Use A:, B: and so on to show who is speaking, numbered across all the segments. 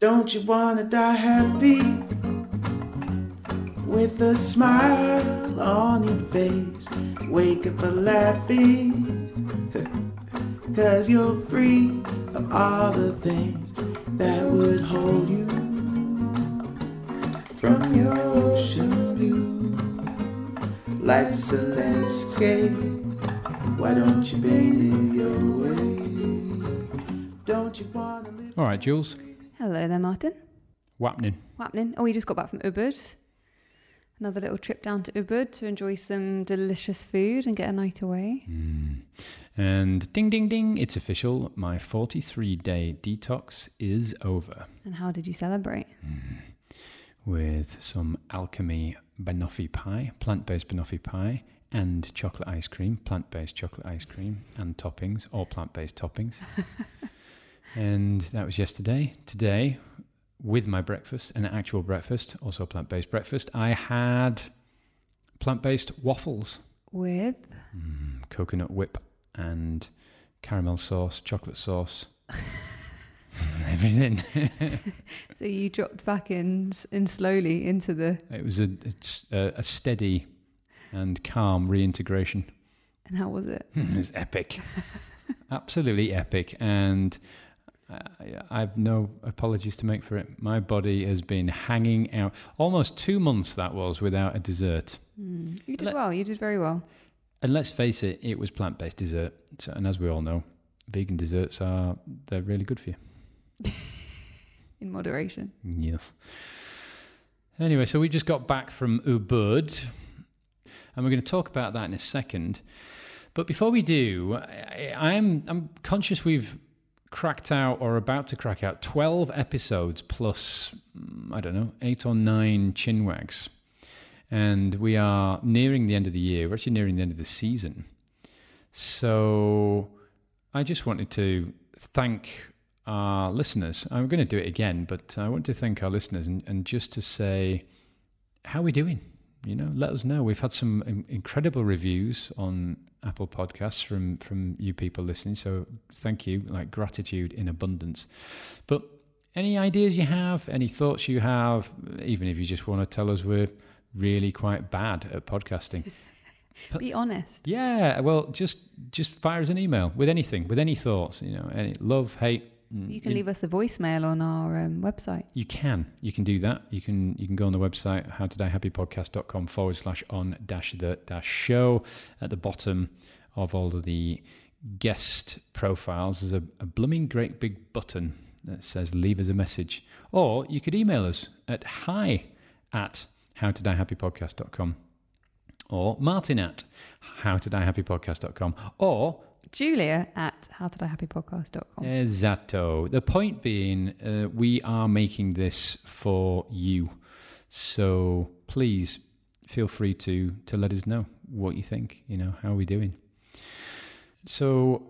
A: Don't you wanna die happy with a smile on your face? Wake up a laughing, cause you're free of all the things that would hold you from your ocean view. Life's a landscape, why don't you paint it your way? Don't you wanna live?
B: All right, Jules.
C: Hello there, Martin.
B: Wapning.
C: What happening? Oh, we just got back from Ubud. Another little trip down to Ubud to enjoy some delicious food and get a night away. Hmm.
B: And ding, ding, ding, it's official. My 43 day detox is over
C: And how did you celebrate? Hmm.
B: with some alchemy banoffee pie, plant based banoffee pie, and chocolate ice cream, plant based chocolate ice cream, and toppings, all plant based toppings. and that was yesterday. Today, with my breakfast, an actual breakfast, also a plant based breakfast, I had plant based waffles.
C: With
B: Mm, coconut whip and caramel sauce, chocolate sauce, everything.
C: so you dropped back in in slowly into the
B: it was a a, a steady and calm reintegration.
C: and how was it?
B: it was epic, absolutely epic, and I've no apologies to make for it. My body has been hanging out almost two months. That was without a dessert.
C: Mm. You did
B: Let-
C: well. You did very well.
B: And let's face it, it was plant-based dessert. So, and as we all know, vegan desserts are they're really good for you.
C: In moderation.
B: Yes. Anyway, so we just got back from Ubud, and we're going to talk about that in a second. But before we do, I, I'm I'm conscious we've cracked out or about to crack out 12 episodes plus mm, I don't know eight or nine chinwags, and we are nearing the end of the year. We're actually nearing the end of the season. So I just wanted to thank our listeners. I'm going to do it again, but I want to thank our listeners and, and just to say, how are we doing? You know, let us know. We've had some incredible reviews on Apple Podcasts from from you people listening. So thank you, like gratitude in abundance. But any ideas you have, any thoughts you have, even if you just want to tell us we're really quite bad at podcasting.
C: Be honest.
B: Yeah, well, just just fire us an email with anything, with any thoughts. You know, any love, hate. Mm,
C: You can leave us a voicemail on our um, website.
B: you can. You can do that. You can you can go on the website howtodiehappypodcast.com forward slash on dash the dash show. At the bottom of all of the guest profiles, there's a, a blooming great big button that says leave us a message. Or you could email us at hi at howtodiehappypodcast.com or martin at howtodiehappypodcast.com or
C: Julia at howtodiehappypodcast.com.
B: Esatto. The point being, uh, we are making this for you. So please feel free to to let us know what you think. You know, how are we doing? So,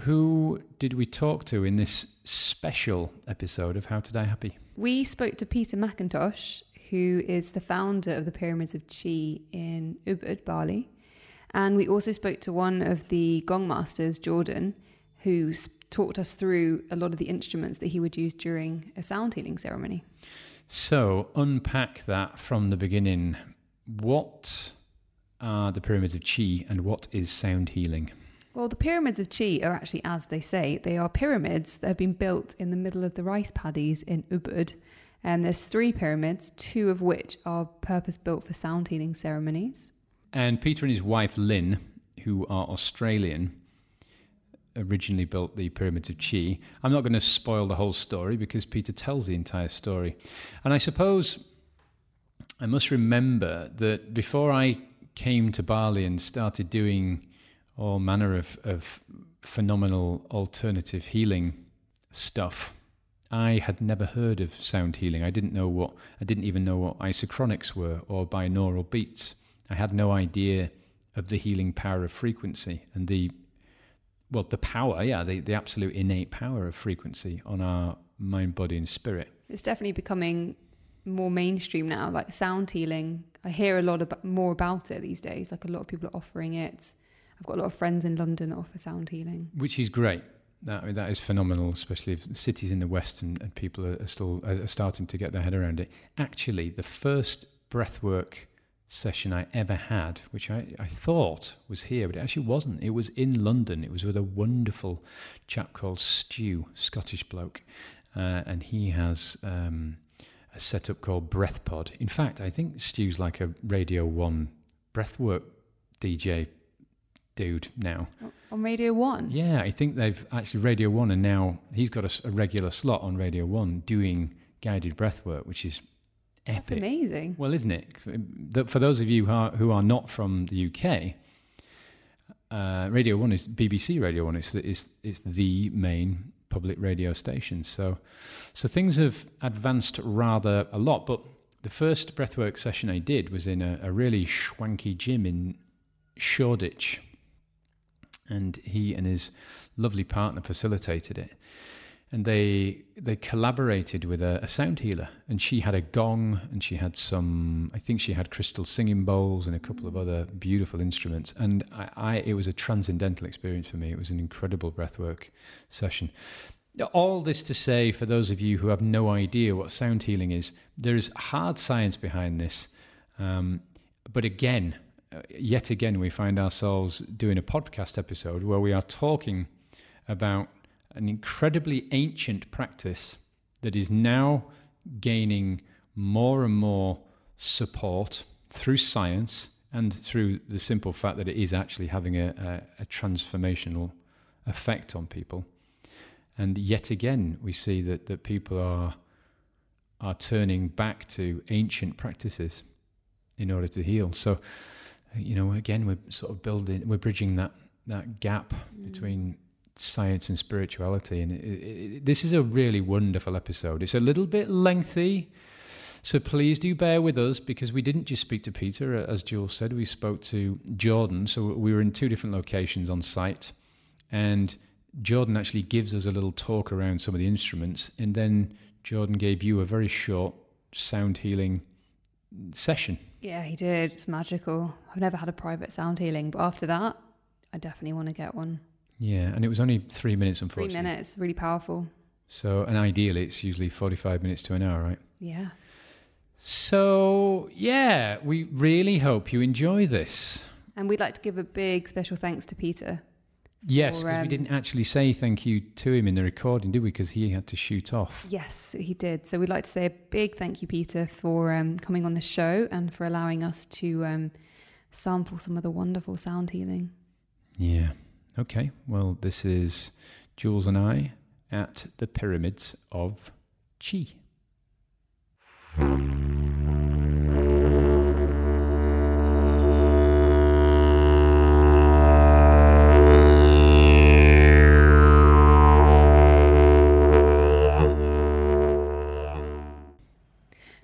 B: who did we talk to in this special episode of How to Die Happy?
C: We spoke to Peter McIntosh, who is the founder of the Pyramids of Chi in Ubud, Bali. And we also spoke to one of the gong masters, Jordan, who talked us through a lot of the instruments that he would use during a sound healing ceremony.
B: So, unpack that from the beginning. What are the pyramids of Chi and what is sound healing?
C: Well, the pyramids of Chi are actually, as they say, they are pyramids that have been built in the middle of the rice paddies in Ubud. And there's three pyramids, two of which are purpose built for sound healing ceremonies.
B: And Peter and his wife Lynn, who are Australian, originally built the pyramids of Chi. I'm not going to spoil the whole story because Peter tells the entire story. And I suppose I must remember that before I came to Bali and started doing all manner of, of phenomenal alternative healing stuff, I had never heard of sound healing. I didn't know what I didn't even know what isochronics were or binaural beats. I had no idea of the healing power of frequency and the well, the power, yeah, the, the absolute innate power of frequency on our mind, body, and spirit.
C: It's definitely becoming more mainstream now. Like sound healing, I hear a lot about, more about it these days. Like a lot of people are offering it. I've got a lot of friends in London that offer sound healing.
B: Which is great. That that is phenomenal, especially if cities in the west and, and people are, are still are starting to get their head around it. Actually, the first breathwork session I ever had, which I, I thought was here, but it actually wasn't. It was in London. It was with a wonderful chap called Stu, Scottish bloke, uh, and he has um, a setup called BreathPod. In fact, I think Stu's like a Radio One breathwork DJ dude now.
C: On Radio 1?
B: Yeah, I think they've actually Radio One, and now he's got a regular slot on Radio One doing guided breathwork, which is epic.
C: That's amazing.
B: Well, isn't it? For- For those of you who are, who are not from the UK, uh, Radio One is BBC Radio One. It's the, it's, it's the main public radio station. So, so things have advanced rather a lot. But the first breathwork session I did was in a, a really swanky gym in Shoreditch, and he and his lovely partner facilitated it and they they collaborated with a, a sound healer. And she had a gong and she had some i think she had crystal singing bowls and a couple of other beautiful instruments. And I, I it was a transcendental experience for me. It was an incredible breathwork session. All this to say for those of you who have no idea what sound healing is there is hard science behind this. Um, but again uh, yet again we find ourselves doing a podcast episode where we are talking about an incredibly ancient practice that is now gaining more and more support through science and through the simple fact that it is actually having a, a, a transformational effect on people. And yet again, we see that, that people are, are turning back to ancient practices in order to heal. So, you know, again, we're sort of building, we're bridging that, that gap mm. between science and spirituality. And it, it, this is a really wonderful episode. It's a little bit lengthy. So please do bear with us because we didn't just speak to Peter, uh, as Jules said, we spoke to Jordan. So we were in two different locations on site. And Jordan actually gives us a little talk around some of the instruments. And then Jordan gave you a very short sound healing session.
C: Yeah, he did. It's magical. I've never had a private sound healing, but after that, I definitely want to get one.
B: Yeah, and it was only three minutes,
C: Three
B: unfortunately.
C: minutes, really powerful.
B: So, and ideally, it's usually 45 minutes to an hour, right?
C: Yeah.
B: So, yeah, we really hope you enjoy this.
C: And we'd like to give a big special thanks to Peter.
B: Yes, because we
C: um,
B: didn't actually say thank you to him in the recording, did we? Because he had to shoot off.
C: Yes, he did. So we'd like to say a big thank you, Peter, for um, coming on the show and for allowing us to um, sample some of the wonderful sound healing.
B: Yeah. Okay. Well, this is Jules and I at the pyramids of Chi.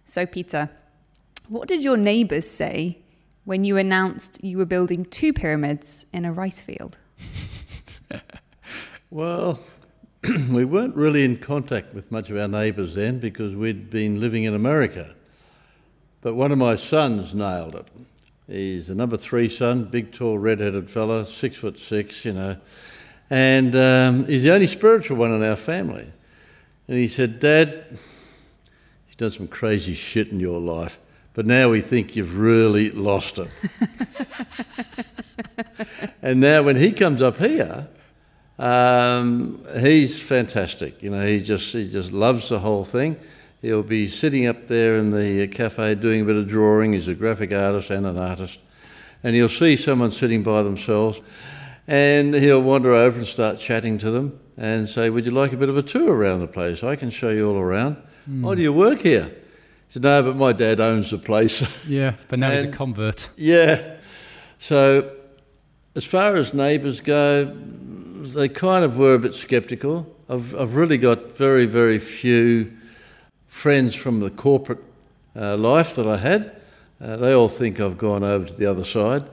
C: So, Peter, what did your neighbours say when you announced you were building two pyramids in a rice field?
D: Well, we weren't really in contact with much of our neighbours then because we'd been living in America. But one of my sons nailed it. He's the number three son, big, tall, red-headed fella, six foot six, you know, and um, he's the only spiritual one in our family. And he said, "Dad, you've done some crazy shit in your life, but now we think you've really lost it." and now when he comes up here, um, he's fantastic. You know, he just he just loves the whole thing. He'll be sitting up there in the cafe doing a bit of drawing. He's a graphic artist and an artist, and he'll see someone sitting by themselves, and he'll wander over and start chatting to them and say, "Would you like a bit of a tour around the place? I can show you all around." Oh, do you work here? He said, "No, but my dad owns the place."
B: Yeah, but now he's a convert.
D: Yeah. So, as far as neighbours go, they kind of were a bit sceptical. I've, I've really got very, very few friends from the corporate uh, life that I had. Uh, they all think I've gone over to the other side.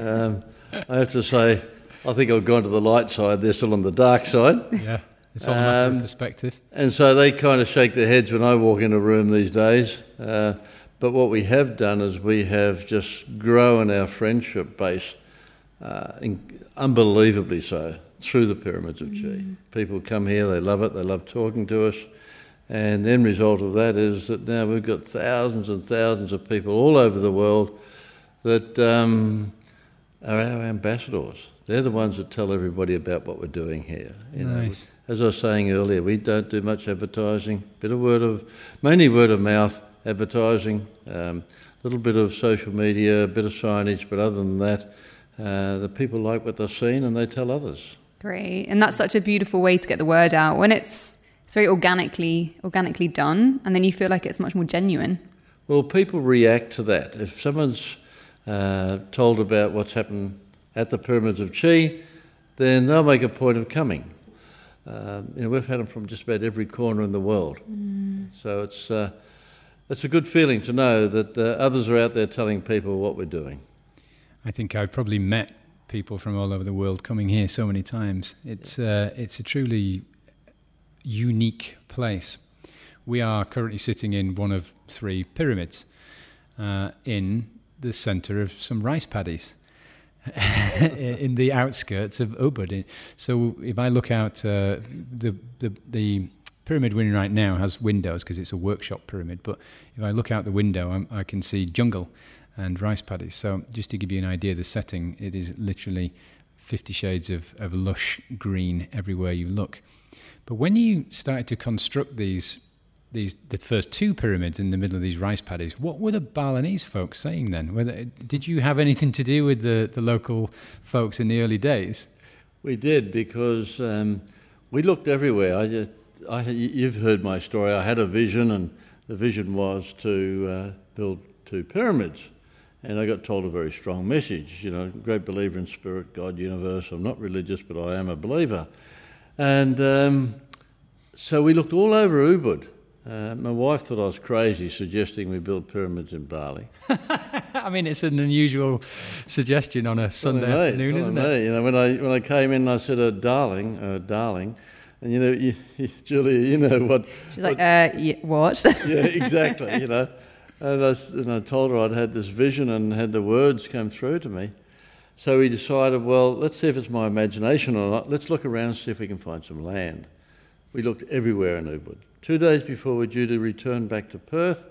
D: Um, I have to say, I think I've gone to the light side. They're still on the dark side.
B: Yeah, it's all a matter
D: Um,
B: of perspective.
D: And so they kind of shake their heads when I walk in a room these days. Uh, but what we have done is we have just grown our friendship base uh, in, unbelievably so. Through the pyramids of Chi. People come here, they love it, they love talking to us. And the end result of that is that now we've got thousands and thousands of people all over the world that um, are our ambassadors. They're the ones that tell everybody about what we're doing here. You know, as I was saying earlier, we don't do much advertising. Bit of word of, mainly word of mouth advertising. A little bit of social media, a bit of signage, but other than that, uh, the people like what they've seen and they tell others.
C: Great. And that's such a beautiful way to get the word out when it's it's very organically organically done and then you feel like it's much more genuine.
D: Well, people react to that. If someone's uh, told about what's happened at the pyramids of Chi, then they'll make a point of coming. Um, you know, we've had them from just about every corner in the world, so it's uh, it's a good feeling to know that uh, others are out there telling people what we're doing.
B: I think I've probably met people from all over the world coming here so many times. It's uh, it's a truly unique place. We are currently sitting in one of three pyramids uh, in the centre of some rice paddies in the outskirts of Ubud. So if I look out, uh, the, the the pyramid we're in right now has windows because it's a workshop pyramid. But if I look out the window, I'm, I can see jungle and rice paddies. So just to give you an idea of the setting, it is literally 50 shades of, of lush green everywhere you look. But when you started to construct these, these the first two pyramids in the middle of these rice paddies, what were the Balinese folks saying then? Whether, did you have anything to do with the, the local folks in the early days?
D: We did because um, we looked everywhere. I I, you've heard my story. I had a vision, and the vision was to uh, build two pyramids. And I got told a very strong message. You know, great believer in spirit, God, universe. I'm not religious, but I am a believer. And um, so we looked all over Ubud. Uh, my wife thought I was crazy suggesting we build pyramids in Bali.
B: I mean, it's an unusual suggestion on a Sunday
D: Well, I
B: afternoon,
D: it's
B: isn't
D: on
B: it?
D: me. You know, when I when I came in, I said, "Oh, darling, uh, darling," and you know, you, you, Julia, you know what?
C: She's like, uh, yeah, what?
D: yeah, exactly. You know, and I, and I told her I'd had this vision and had the words come through to me. So we decided, well, let's see if it's my imagination or not. Let's look around and see if we can find some land. We looked everywhere in Ubud. Two days before we're due to return back to Perth,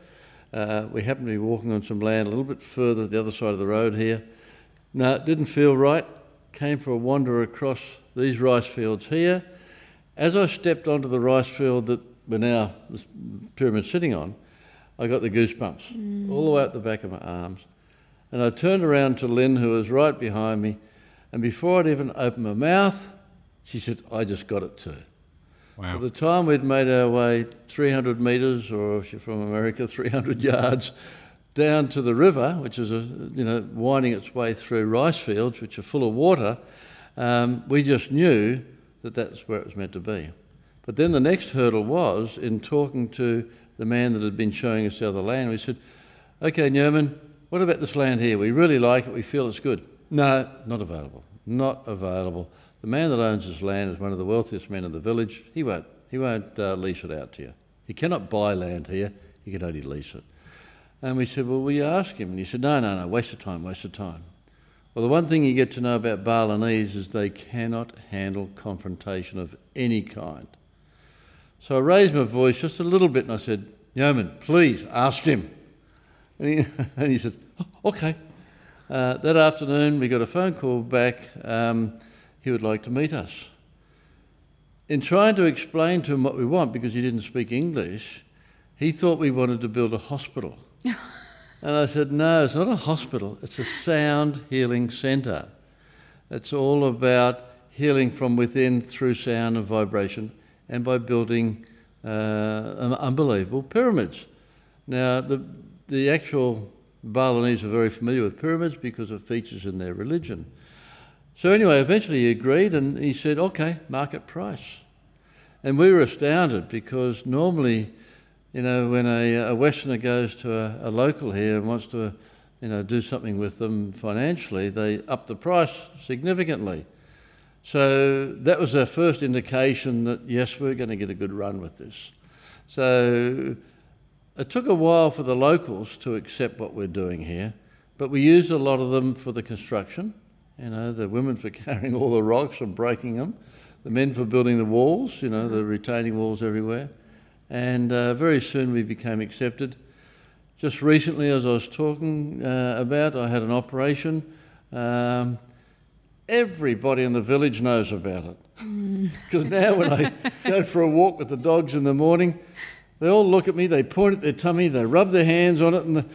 D: uh, we happened to be walking on some land a little bit further the other side of the road here. No, it didn't feel right. Came for a wander across these rice fields here. As I stepped onto the rice field that we're now this pyramid sitting on, I got the goosebumps all the way up the back of my arms. And I turned around to Lynn, who was right behind me, and before I'd even opened my mouth, she said, I just got it too. By the time we'd made our way 300 metres, or if you're from America, 300 yards, down to the river, which is a, you know winding its way through rice fields, which are full of water, um, we just knew that that's where it was meant to be. But then the next hurdle was in talking to the man that had been showing us the other land. We said, "Okay, Nyoman, what about this land here? We really like it. We feel it's good." No, not available. Not available. The man that owns this land is one of the wealthiest men in the village. He won't. He won't uh, lease it out to you. He cannot buy land here. He can only lease it. And we said, well, will you ask him? And he said, no, no, no, waste of time, waste of time. Well, the one thing you get to know about Balinese is they cannot handle confrontation of any kind. So I raised my voice just a little bit and I said, Nyoman, please ask him. And he, and he said, "Oh, okay. Uh, that afternoon, we got a phone call back. Um, he would like to meet us. In trying to explain to him what we want, because he didn't speak English, he thought we wanted to build a hospital. and I said, No, it's not a hospital, it's a sound healing centre. It's all about healing from within through sound and vibration and by building uh, unbelievable pyramids. Now, the, the actual Balinese are very familiar with pyramids because of features in their religion. So, anyway, eventually he agreed and he said, okay, market price. And we were astounded because normally, you know, when a, a Westerner goes to a, a local here and wants to, you know, do something with them financially, they up the price significantly. So that was our first indication that yes, we're going to get a good run with this. So it took a while for the locals to accept what we're doing here, but we used a lot of them for the construction You know, the women for carrying all the rocks and breaking them, the men for building the walls, you know, the retaining walls everywhere. And uh, very soon we became accepted. Just recently, as I was talking uh, about, I had an operation. Um, everybody in the village knows about it. Because now, when I go for a walk with the dogs in the morning, they all look at me, they point at their tummy, they rub their hands on it, and they,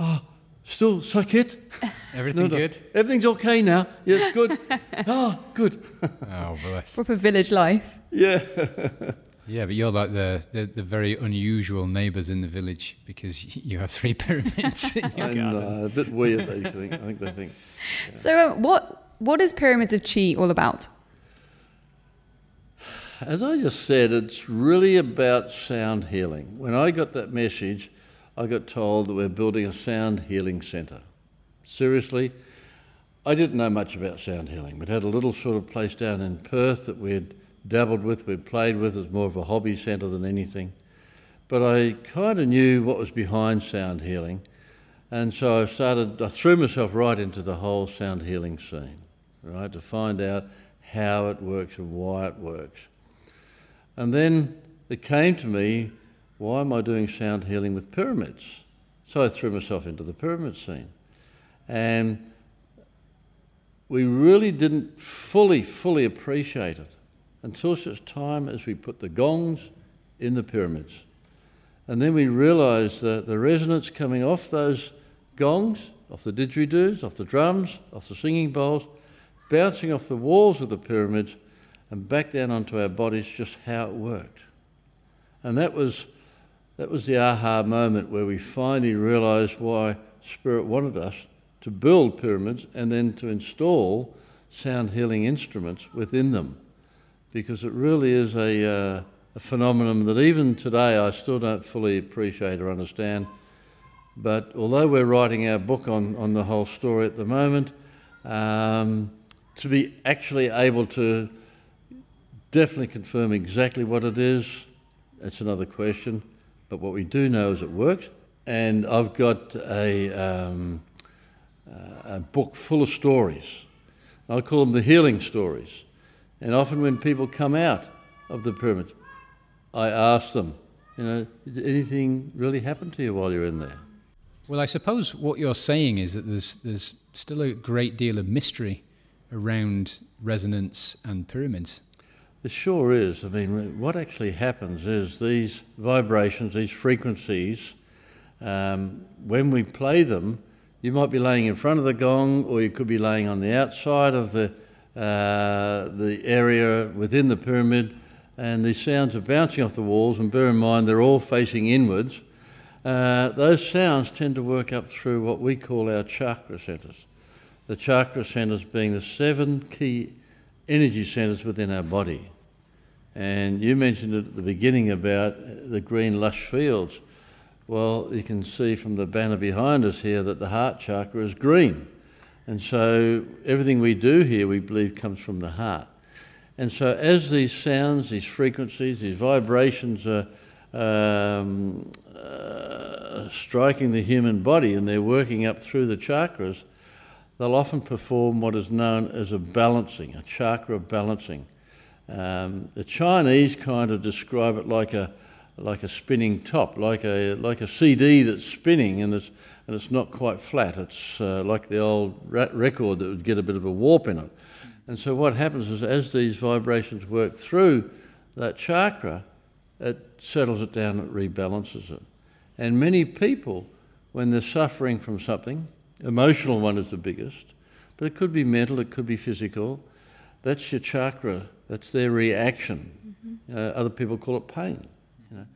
D: oh, still suck it.
B: Everything good?
D: Everything's okay now. Yeah, it's good. oh, good.
B: Oh, bless.
C: Proper village life.
D: yeah.
B: Yeah, but you're like the, the, the very unusual neighbours in the village because you have three pyramids in your
D: and
B: garden.
D: uh, a bit weird, they think. I think they think.
C: So, um, what what is Pyramids of Chi all about?
D: As I just said, it's really about sound healing. When I got that message, I got told that we're building a sound healing centre. Seriously, I didn't know much about sound healing, but had a little sort of place down in Perth that we'd dabbled with, we'd played with it as more of a hobby centre than anything. But I kind of knew what was behind sound healing, and so I started, I threw myself right into the whole sound healing scene, right, to find out how it works and why it works. And then it came to me, why am I doing sound healing with pyramids? So I threw myself into the pyramid scene. And we really didn't fully, fully appreciate it until such time as we put the gongs in the pyramids. And then we realised that the resonance coming off those gongs, off the didgeridoos, off the drums, off the singing bowls, bouncing off the walls of the pyramids and back down onto our bodies, just how it worked. And that was, that was the aha moment where we finally realised why Spirit wanted us to build pyramids and then to install sound healing instruments within them. Because it really is a, uh, a phenomenon that even today I still don't fully appreciate or understand. But although we're writing our book on, on the whole story at the moment, um, to be actually able to definitely confirm exactly what it is, that's another question. But what we do know is it works. And I've got a, um, a book full of stories. I call them the healing stories. And often when people come out of the pyramids, I ask them, you know, did anything really happen to you while you're in there?
B: Well, I suppose what you're saying is that there's, there's still a great deal of mystery around resonance and pyramids.
D: There sure is. I mean, what actually happens is these vibrations, these frequencies, um, when we play them, you might be laying in front of the gong, or you could be laying on the outside of the uh, the area within the pyramid, and these sounds are bouncing off the walls. And bear in mind, they're all facing inwards. Uh, those sounds tend to work up through what we call our chakra centres. The chakra centres being the seven key energy centres within our body. And you mentioned at the beginning about the green lush fields. Well, you can see from the banner behind us here that the heart chakra is green. And so everything we do here, we believe, comes from the heart. And so as these sounds, these frequencies, these vibrations are um, uh, striking the human body and they're working up through the chakras, they'll often perform what is known as a balancing, a chakra balancing. Um, the Chinese kind of describe it like a like a spinning top, like a like a CD that's spinning and it's and it's not quite flat. It's uh, like the old record that would get a bit of a warp in it. And so what happens is as these vibrations work through that chakra, it settles it down, it rebalances it. And many people, when they're suffering from something, emotional one is the biggest, but it could be mental, it could be physical. That's your chakra. That's their reaction. Uh, other people call it pain. You know?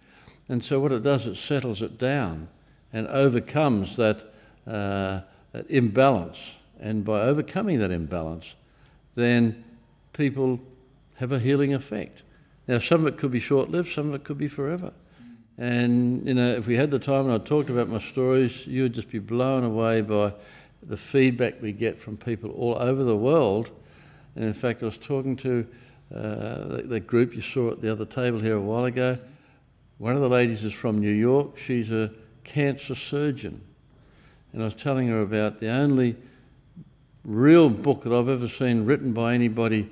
D: And so what it does, it settles it down and overcomes that, uh, that imbalance. And by overcoming that imbalance, then people have a healing effect. Now, some of it could be short lived, some of it could be forever. And, you know, if we had the time and I talked about my stories, you would just be blown away by the feedback we get from people all over the world. And in fact, I was talking to uh, the, the group you saw at the other table here a while ago. One of the ladies is from New York. She's a cancer surgeon. And I was telling her about the only real book that I've ever seen written by anybody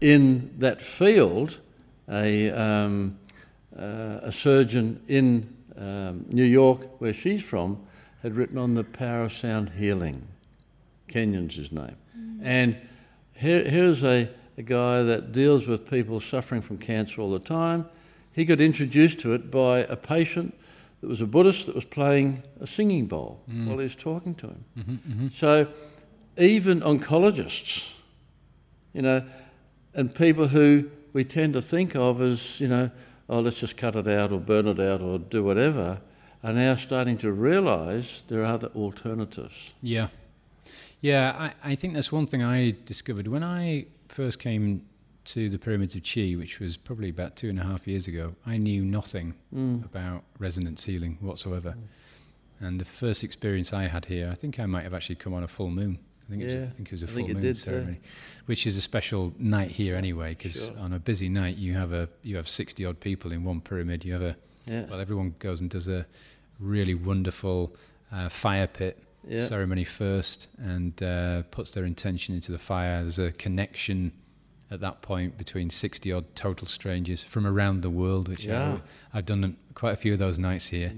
D: in that field, a, um, Uh, a surgeon in um, New York, where she's from, had written on the power of sound healing. Kenyon's his name. Mm. And here, here's a, a guy that deals with people suffering from cancer all the time. He got introduced to it by a patient that was a Buddhist that was playing a singing bowl mm. while he was talking to him. Mm-hmm, mm-hmm. So even oncologists, you know, and people who we tend to think of as, you know, oh, let's just cut it out or burn it out or do whatever, are now starting to realise there are other alternatives.
B: Yeah. Yeah, I, I think that's one thing I discovered when I first came to the Pyramids of Chi, which was probably about two and a half years ago. I knew nothing
D: Mm.
B: about resonance healing whatsoever. And the first experience I had here, I think I might have actually come on a full moon. I think, it, was a, I think it was a
D: I
B: full moon
D: did,
B: ceremony, which is a special night here anyway. Because
D: Sure.
B: on a busy night, you have a you have sixty odd people in one pyramid. You have a
D: Yeah.
B: well, everyone goes and does a really wonderful uh, fire pit
D: Yeah.
B: ceremony first and uh, puts their intention into the fire. There's a connection at that point between 60 odd total strangers from around the world, which
D: Yeah.
B: I, have done quite a few of those nights here.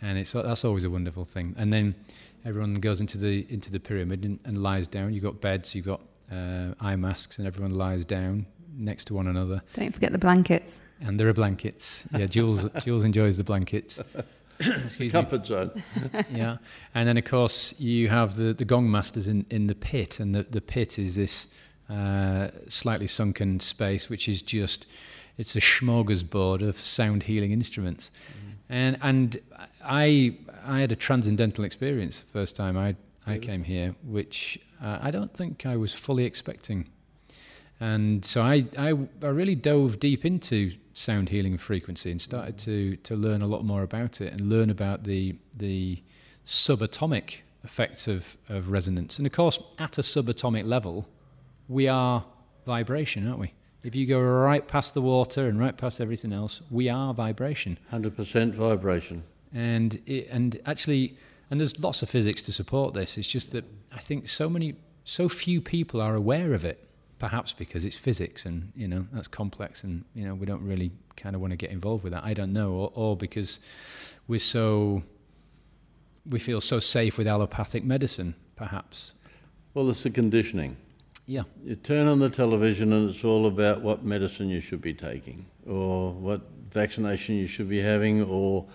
B: And it's that's always a wonderful thing. And then everyone goes into the into the pyramid and, and lies down. You've got beds, you've got uh, eye masks, and everyone lies down next to one another.
C: Don't forget the blankets.
B: And there are blankets. Yeah, Jules Jules enjoys the blankets. Excuse me
D: Comfort zone.
B: yeah. And then, of course, you have the, the gong masters in, in the pit, and the, the pit is this uh, slightly sunken space, which is just, it's a smorgasbord of sound healing instruments. And, and I, I had a transcendental experience the first time I, I came here, which uh, I don't think I was fully expecting. And so I, I, I really dove deep into sound healing frequency and started to, to learn a lot more about it and learn about the, the subatomic effects of, of resonance. And of course, at a subatomic level, we are vibration, aren't we? If you go right past the water and right past everything else, we are vibration.
D: 100% vibration.
B: And it, and actually, and there's lots of physics to support this. It's just that I think so many, so few people are aware of it. Perhaps because it's physics, and you know that's complex, and you know we don't really kind of want to get involved with that. I don't know, or, or because we're so we feel so safe with allopathic medicine, perhaps.
D: Well, it's the conditioning.
B: Yeah.
D: You turn on the television and it's all about what medicine you should be taking or what vaccination you should be having or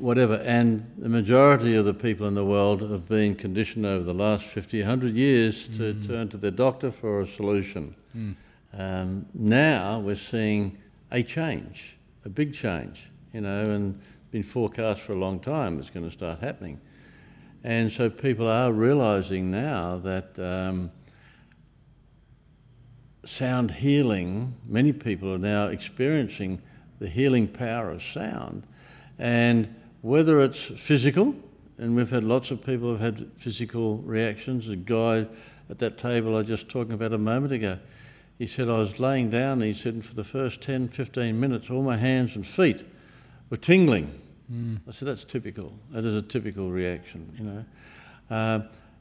D: whatever. And the majority of the people in the world have been conditioned over the last 50, 100 years to turn to their doctor for a solution. Um, now we're seeing a change, a big change, you know, and been forecast for a long time it's going to start happening. And so people are realizing now that um, sound healing, many people are now experiencing the healing power of sound. And whether it's physical, and we've had lots of people who've had physical reactions. The guy at that table I was just talking about a moment ago, he said, I was laying down, and he said, and for the first 10, 15 minutes, all my hands and feet were tingling. I said, that's typical. That is a typical reaction, you know. Uh,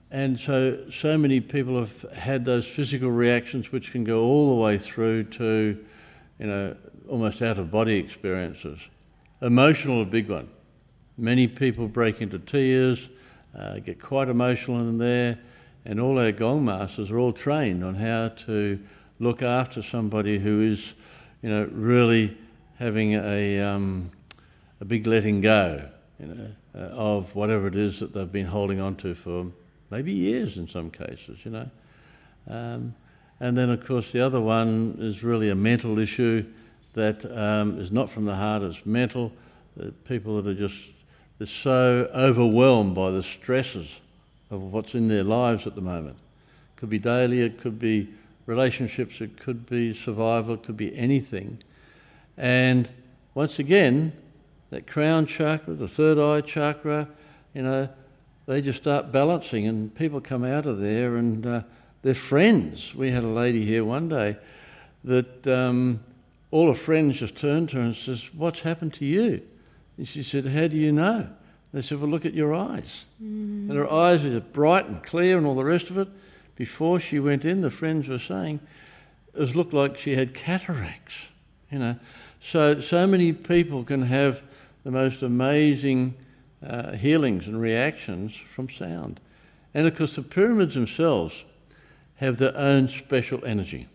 D: and so, so many people have had those physical reactions which can go all the way through to, you know, almost out of body experiences. Emotional, a big one. Many people break into tears, uh, get quite emotional in there, and all our gong masters are all trained on how to look after somebody who is, you know, really having a, um, a big letting go, you know, uh, of whatever it is that they've been holding on to for maybe years in some cases, you know. Um, and then, of course, the other one is really a mental issue that um, is not from the heart, it's mental. People that are just they're so overwhelmed by the stresses of what's in their lives at the moment. It could be daily, it could be relationships, it could be survival, it could be anything. And once again, that crown chakra, the third eye chakra, you know, they just start balancing, and people come out of there and uh, they're friends. We had a lady here one day that um, all her friends just turned to her and says, "What's happened to you?" And she said, "How do you know?" They said, "Well, look at your eyes." And her eyes were bright and clear and all the rest of it. before she went in, the friends were saying it looked like she had cataracts. You know, so so many people can have the most amazing uh, healings and reactions from sound, and of course the pyramids themselves have their own special energy.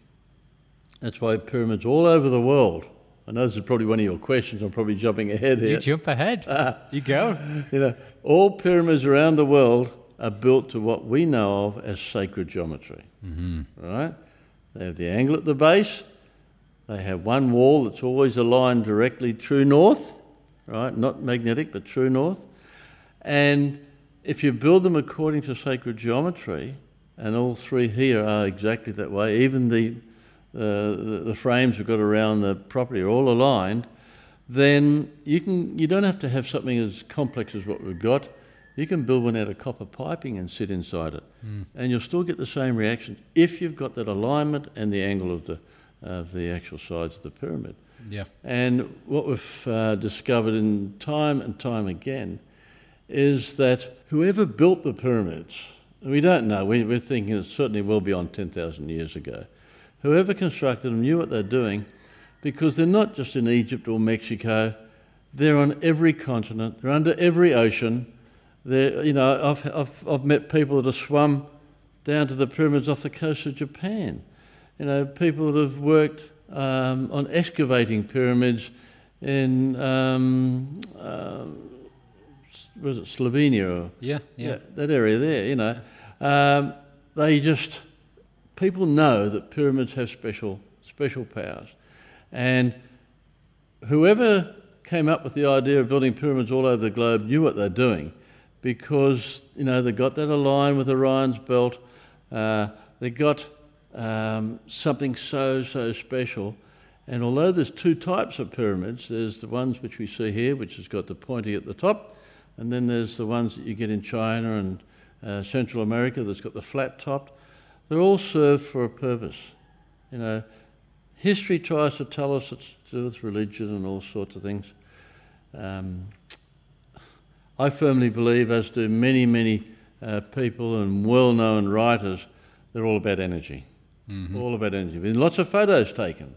D: That's why pyramids all over the world. I know this is probably one of your questions. I'm probably jumping ahead here.
B: You jump ahead. you go.
D: You know, all pyramids around the world are built to what we know of as sacred geometry. Mm-hmm. Right? They have the angle at the base. They have one wall that's always aligned directly true north, right? Not magnetic, but true north. And if you build them according to sacred geometry, and all three here are exactly that way, even the, the, the frames we've got around the property are all aligned, then you, can, you don't have to have something as complex as what we've got. You can build one out of copper piping and sit inside it, mm. and you'll still get the same reaction if you've got that alignment and the angle of the of the actual sides of the pyramid.
B: Yeah.
D: And what we've uh, discovered in time and time again is that whoever built the pyramids, we don't know. We, we're thinking it's certainly well beyond 10,000 years ago. Whoever constructed them knew what they're doing because they're not just in Egypt or Mexico. They're on every continent. They're under every ocean. There, you know, I've, I've, I've met people that have swum down to the pyramids off the coast of Japan. You know, people that have worked um, on excavating pyramids in, um, uh, was it Slovenia? Or,
B: yeah, yeah, yeah.
D: that area there, you know. Um, they just, people know that pyramids have special, special powers. And whoever came up with the idea of building pyramids all over the globe knew what they're doing because you know they got that aligned with Orion's belt. Uh, they got um, something so so special. And although there's two types of pyramids, there's the ones which we see here, which has got the pointy at the top, and then there's the ones that you get in China and uh, Central America that's got the flat topped. They're all served for a purpose. You know, history tries to tell us it's to do with religion and all sorts of things. Um, I firmly believe, as do many, many uh, people and well known writers, they're all about energy. Mm-hmm. All about energy. There's lots of photos taken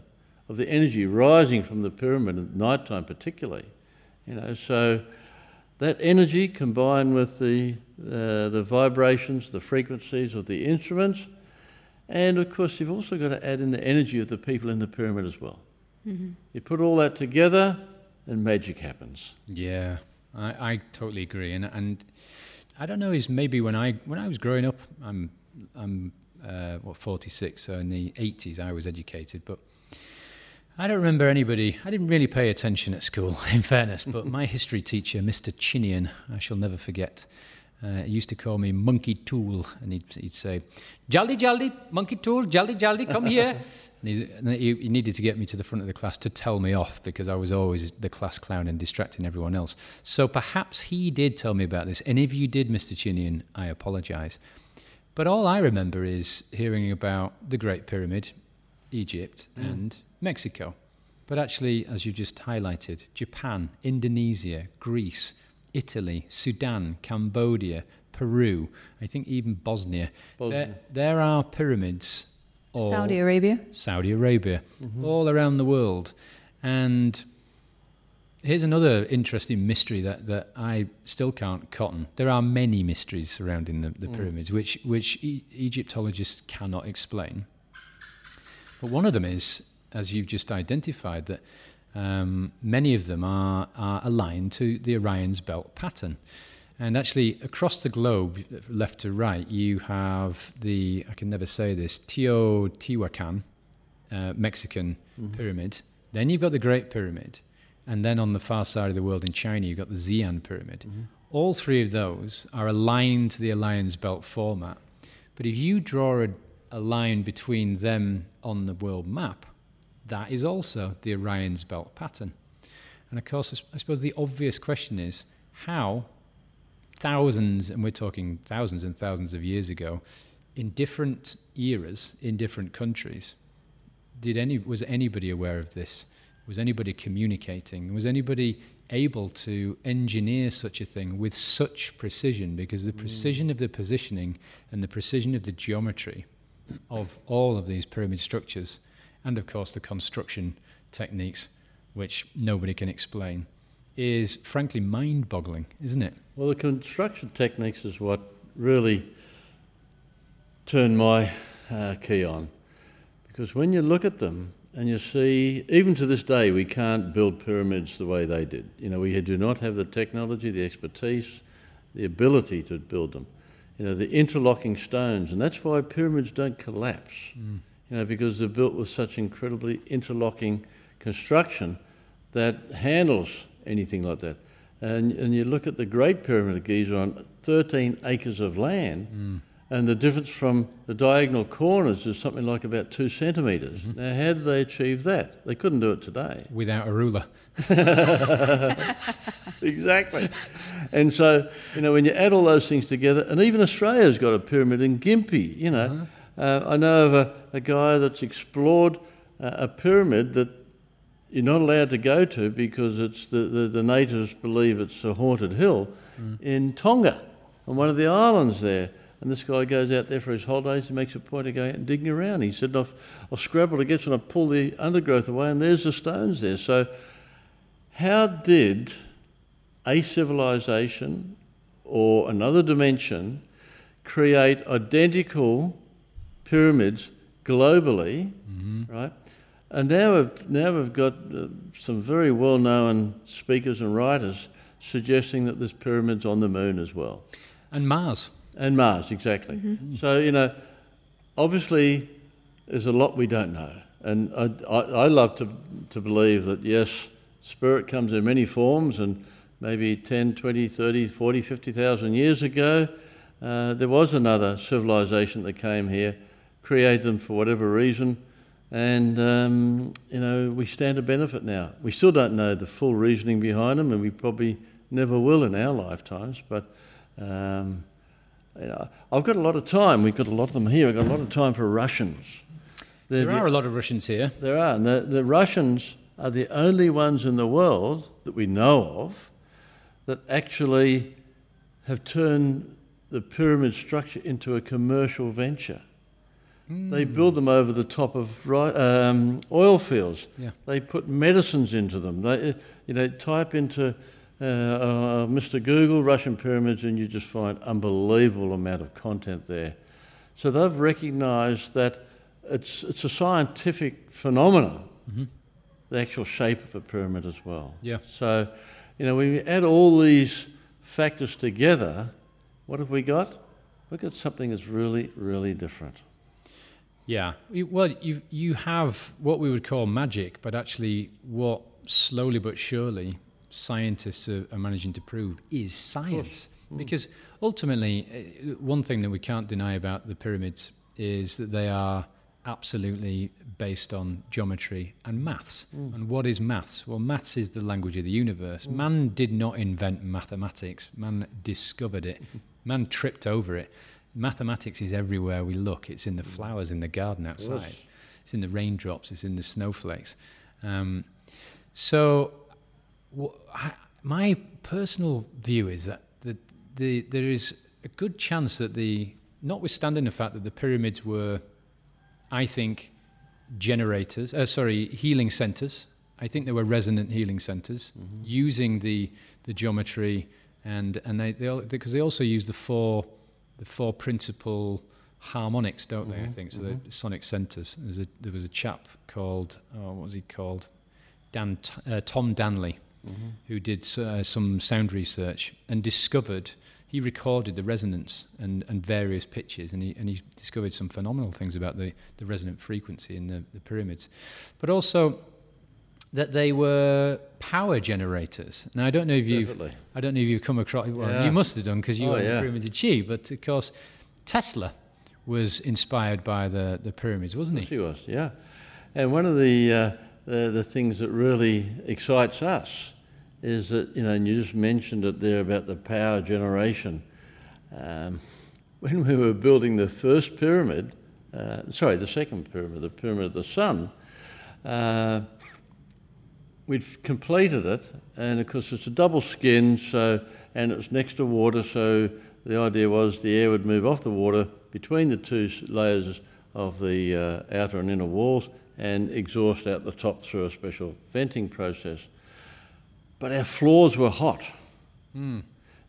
D: of the energy rising from the pyramid at night time, particularly. You know, so that energy combined with the, uh, the vibrations, the frequencies of the instruments, and of course, you've also got to add in the energy of the people in the pyramid as well. Mm-hmm. You put all that together, and magic happens.
B: Yeah. I, I totally agree, and and I don't know is maybe when I when I was growing up, I'm I'm uh, what 46, so in the 80s I was educated, but I don't remember anybody. I didn't really pay attention at school, in fairness, but my history teacher, Mr. Chinian, I shall never forget. Uh, he used to call me Monkey Tool, and he'd, he'd say, Jaldi, Jaldi, Monkey Tool, Jaldi, Jaldi, come here. and he, he, needed to get me to the front of the class to tell me off because I was always the class clown and distracting everyone else. So perhaps he did tell me about this. And if you did, Mr. Chinian, I apologize. But all I remember is hearing about the Great Pyramid, Egypt, mm. and Mexico. But actually, as you just highlighted, Japan, Indonesia, Greece, Italy, Sudan, Cambodia, Peru, I think even Bosnia. Bosnia. There, there, are pyramids.
C: Saudi Arabia.
B: Saudi Arabia, mm-hmm. all around the world. And here's another interesting mystery that, that I still can't cotton. There are many mysteries surrounding the, the mm. pyramids, which, which e- Egyptologists cannot explain. But one of them is, as you've just identified, that um, many of them are, are aligned to the Orion's belt pattern. And actually, across the globe, left to right, you have the, I can never say this, Teotihuacan, uh, Mexican mm-hmm. pyramid. Then you've got the Great Pyramid. And then on the far side of the world in China, you've got the Xi'an Pyramid. Mm-hmm. All three of those are aligned to the Orion's belt format. But if you draw a, a line between them on the world map, that is also the Orion's belt pattern. And of course, I suppose the obvious question is how thousands, and we're talking thousands and thousands of years ago, in different eras, in different countries, did any was anybody aware of this? Was anybody communicating? Was anybody able to engineer such a thing with such precision because the precision of the positioning and the precision of the geometry of all of these pyramid structures, and of course the construction techniques, which nobody can explain, is frankly mind boggling, isn't it?
D: Well, the construction techniques is what really turned my uh, key on. Because when you look at them, and you see, even to this day, we can't build pyramids the way they did. You know, we do not have the technology, the expertise, the ability to build them. You know, the interlocking stones, and that's why pyramids don't collapse. Mm. You know, because they're built with such incredibly interlocking construction that handles anything like that. And, and you look at the Great Pyramid of Giza on 13 acres of land. Mm and the difference from the diagonal corners is something like about two centimetres. Mm-hmm. Now, how did they achieve that? They couldn't do it today.
B: Without a ruler.
D: exactly. And so, you know, when you add all those things together, and even Australia's got a pyramid in Gympie, you know. Uh-huh. Uh, I know of a, a guy that's explored uh, a pyramid that you're not allowed to go to because it's the, the, the natives believe it's a haunted hill mm. in Tonga, on one of the islands there. And this guy goes out there for his holidays. He makes a point of going out and digging around. He said, I've, I've scrabbled against and I pull the undergrowth away, and there's the stones there. So, how did a civilization or another dimension create identical pyramids globally, mm-hmm. right? And now we've, now we've got uh, some very well known speakers and writers suggesting that there's pyramids on the moon as well.
B: And Mars.
D: And Mars, exactly. Mm-hmm. So, you know, obviously there's a lot we don't know. And I, I, I, love to, to believe that, yes, spirit comes in many forms, and maybe 10, 20, 30, 40, 50,000 years ago, uh, there was another civilization that came here, created them for whatever reason, and, um, you know, we stand to benefit now. We still don't know the full reasoning behind them, and we probably never will in our lifetimes, but. Um, you know, I've got a lot of time. We've got a lot of them here. I've got a lot of time for Russians.
B: They're, there are a lot of Russians here.
D: There are. And the, the Russians are the only ones in the world that we know of that actually have turned the pyramid structure into a commercial venture. Mm. They build them over the top of um, oil fields. Yeah. They put medicines into them. They, you know, type into uh, uh, Mr. Google, Russian pyramids, and you just find unbelievable amount of content there. So they've recognised that it's, it's a scientific phenomenon, mm-hmm. the actual shape of a pyramid as well.
B: Yeah.
D: So, you know, when we add all these factors together, what have we got? We've got something that's really, really different.
B: Yeah. Well, you you have what we would call magic, but actually, what slowly but surely scientists are, are managing to prove is science. Mm. Because ultimately, uh, one thing that we can't deny about the pyramids is that they are absolutely based on geometry and maths. Mm. And what is maths? Well, maths is the language of the universe. Mm. Man did not invent mathematics, man discovered it, man tripped over it. Mathematics is everywhere we look. It's in the mm. flowers in the garden outside. It's in the raindrops. It's in the snowflakes. Um, so my personal view is that the, the, there is a good chance that the, notwithstanding the fact that the pyramids were, I think, generators, uh, sorry, healing centers. I think they were resonant healing centers mm-hmm. using the, the geometry and, and they, they, because they also use the four, the four principal harmonics, don't mm-hmm. they? I think so. Mm-hmm. The sonic centers. A, there was a chap called, oh, what was he called? Dan, uh, Tom Danley, mm-hmm. who did uh, some sound research and discovered he recorded the resonance and, and various pitches, and he, and he discovered some phenomenal things about the, the resonant frequency in the, the pyramids. But also that they were power generators. Now I don't know if you've Definitely. I don't know if you've come across. Well, yeah. you must have done because you oh, were yeah. the pyramids of Chi. But of course, Tesla was inspired by the the pyramids, wasn't he?
D: He was, yeah. And one of the, uh, the the things that really excites us is that, you know, and you just mentioned it there about the power generation. Um, when we were building the first pyramid, uh, sorry, the second pyramid, the Pyramid of the Sun, uh, we'd completed it, and of course it's a double skin, so and it's next to water, so the idea was the air would move off the water between the two layers of the uh, outer and inner walls and exhaust out the top through a special venting process. But our floors were hot.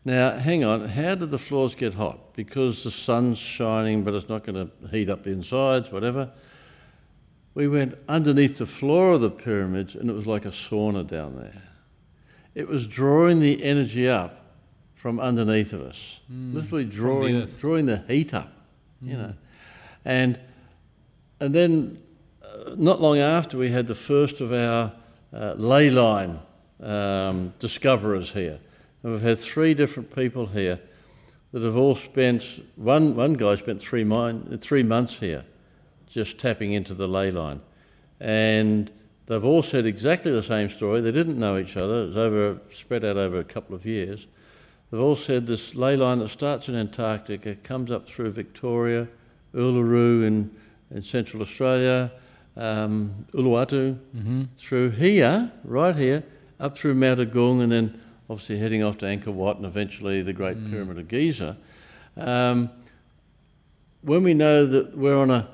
D: Now, hang on, how did the floors get hot? Because the sun's shining, but it's not going to heat up the insides, whatever. We went underneath the floor of the pyramids and it was like a sauna down there. It was drawing the energy up from underneath of us, literally drawing,
B: earth.
D: drawing the heat up, you know. And, and then, uh, not long after, we had the first of our uh, ley line um, discoverers here. And we've had three different people here that have all spent, one, one guy spent three, mine, three months here just tapping into the ley line. And they've all said exactly the same story. They didn't know each other. It was over, spread out over a couple of years. They've all said this ley line that starts in Antarctica, comes up through Victoria, Uluru in, in Central Australia, um, Uluwatu, through here, right here, up through Mount Agung, and then obviously heading off to Angkor Wat and eventually the Great Pyramid of Giza. Um, when we know that we're on a,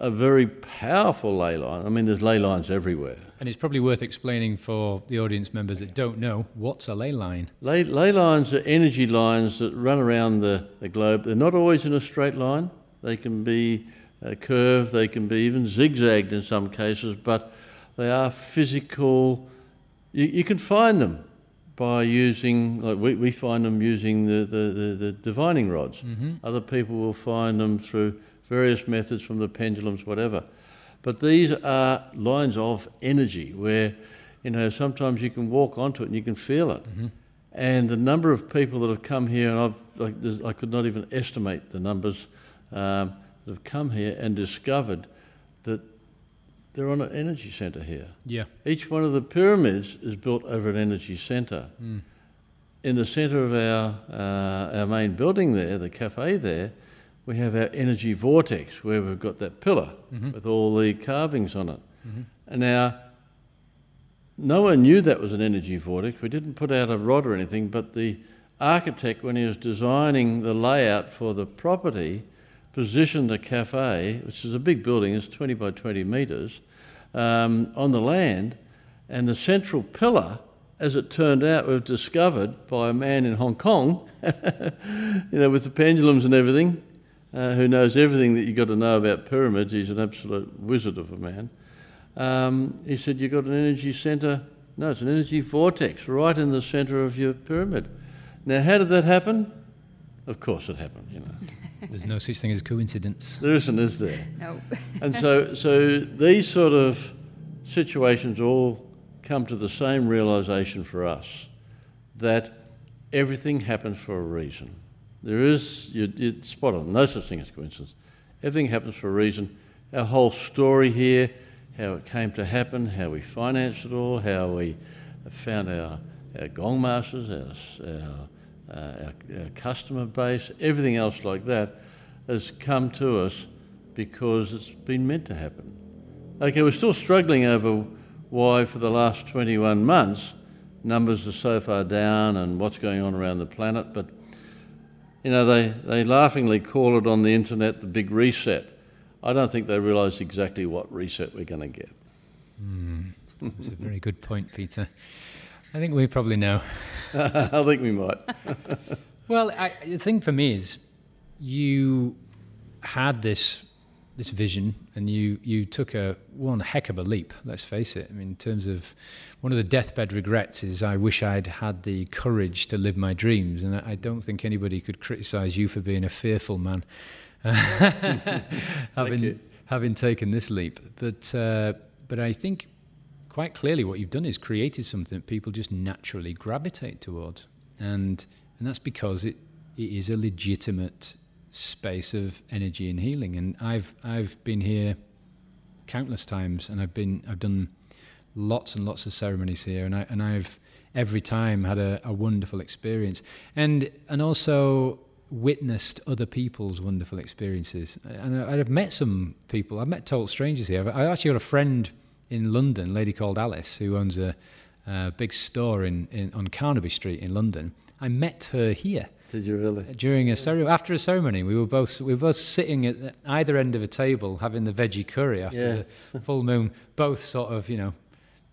D: a very powerful ley line, I mean, there's ley lines everywhere.
B: And it's probably worth explaining for the audience members that don't know what's a ley line.
D: Ley, ley lines are energy lines that run around the, the globe. They're not always in a straight line. They can be uh, curved, they can be even zigzagged in some cases, but they are physical. You, you can find them by using, like we, we find them using the, the, the, the divining rods. Other people will find them through various methods from the pendulums, whatever. But these are lines of energy where, you know, sometimes you can walk onto it and you can feel it. And the number of people that have come here, and I've, like, I could not even estimate the numbers um, that have come here and discovered that they're on an energy centre here.
B: Yeah.
D: Each one of the pyramids is built over an energy centre. In the centre of our, uh, our main building there, the cafe there, we have our energy vortex where we've got that pillar with all the carvings on it. And now, no one knew that was an energy vortex. We didn't put out a rod or anything, but the architect, when he was designing the layout for the property, positioned the cafe, which is a big building, it's 20 by 20 metres, um, on the land, and the central pillar, as it turned out, was discovered by a man in Hong Kong, you know, with the pendulums and everything, uh, who knows everything that you've got to know about pyramids. He's an absolute wizard of a man. Um, he said, You've got an energy centre? No, it's an energy vortex right in the centre of your pyramid. Now, how did that happen? Of course, it happened, you know.
B: There's no such thing as coincidence.
D: There isn't, is there?
C: No.
D: And so, so these sort of situations all come to the same realization for us that everything happens for a reason. There is, you, you spot on, no such thing as coincidence. Everything happens for a reason. Our whole story here, how it came to happen, how we financed it all, how we found our, our gong masters, our, our, uh, our, our customer base, everything else like that has come to us because it's been meant to happen. Okay, we're still struggling over why, for the last 21 months, numbers are so far down and what's going on around the planet, but you know, they, they laughingly call it on the internet the big reset. I don't think they realise exactly what reset we're going to get. Hmm.
B: That's a very good point, Peter. I think we probably know.
D: I think we might.
B: Well, I, the thing for me is, you had this this vision, and you you took a one heck of a leap. Let's face it. I mean, in terms of one of the deathbed regrets is, I wish I'd had the courage to live my dreams, and I, don't think anybody could criticise you for being a fearful man, having having taken this leap. But uh, but I think quite clearly what you've done is created something that people just naturally gravitate towards, and and that's because it, it is a legitimate space of energy and healing. And I've I've been here countless times, and I've been I've done lots and lots of ceremonies here, and I and I've every time had a, a wonderful experience, and and also witnessed other people's wonderful experiences. And I, I've met some people. I've met total strangers here. I've, actually got a friend in London, a lady called Alice, who owns a, uh, big store in, in on Carnaby Street in London. I met her here
D: Did you really?
B: during a ceremony. After a ceremony, we were both we were both sitting at either end of a table having the veggie curry after
D: Yeah.
B: the full moon, both sort of you know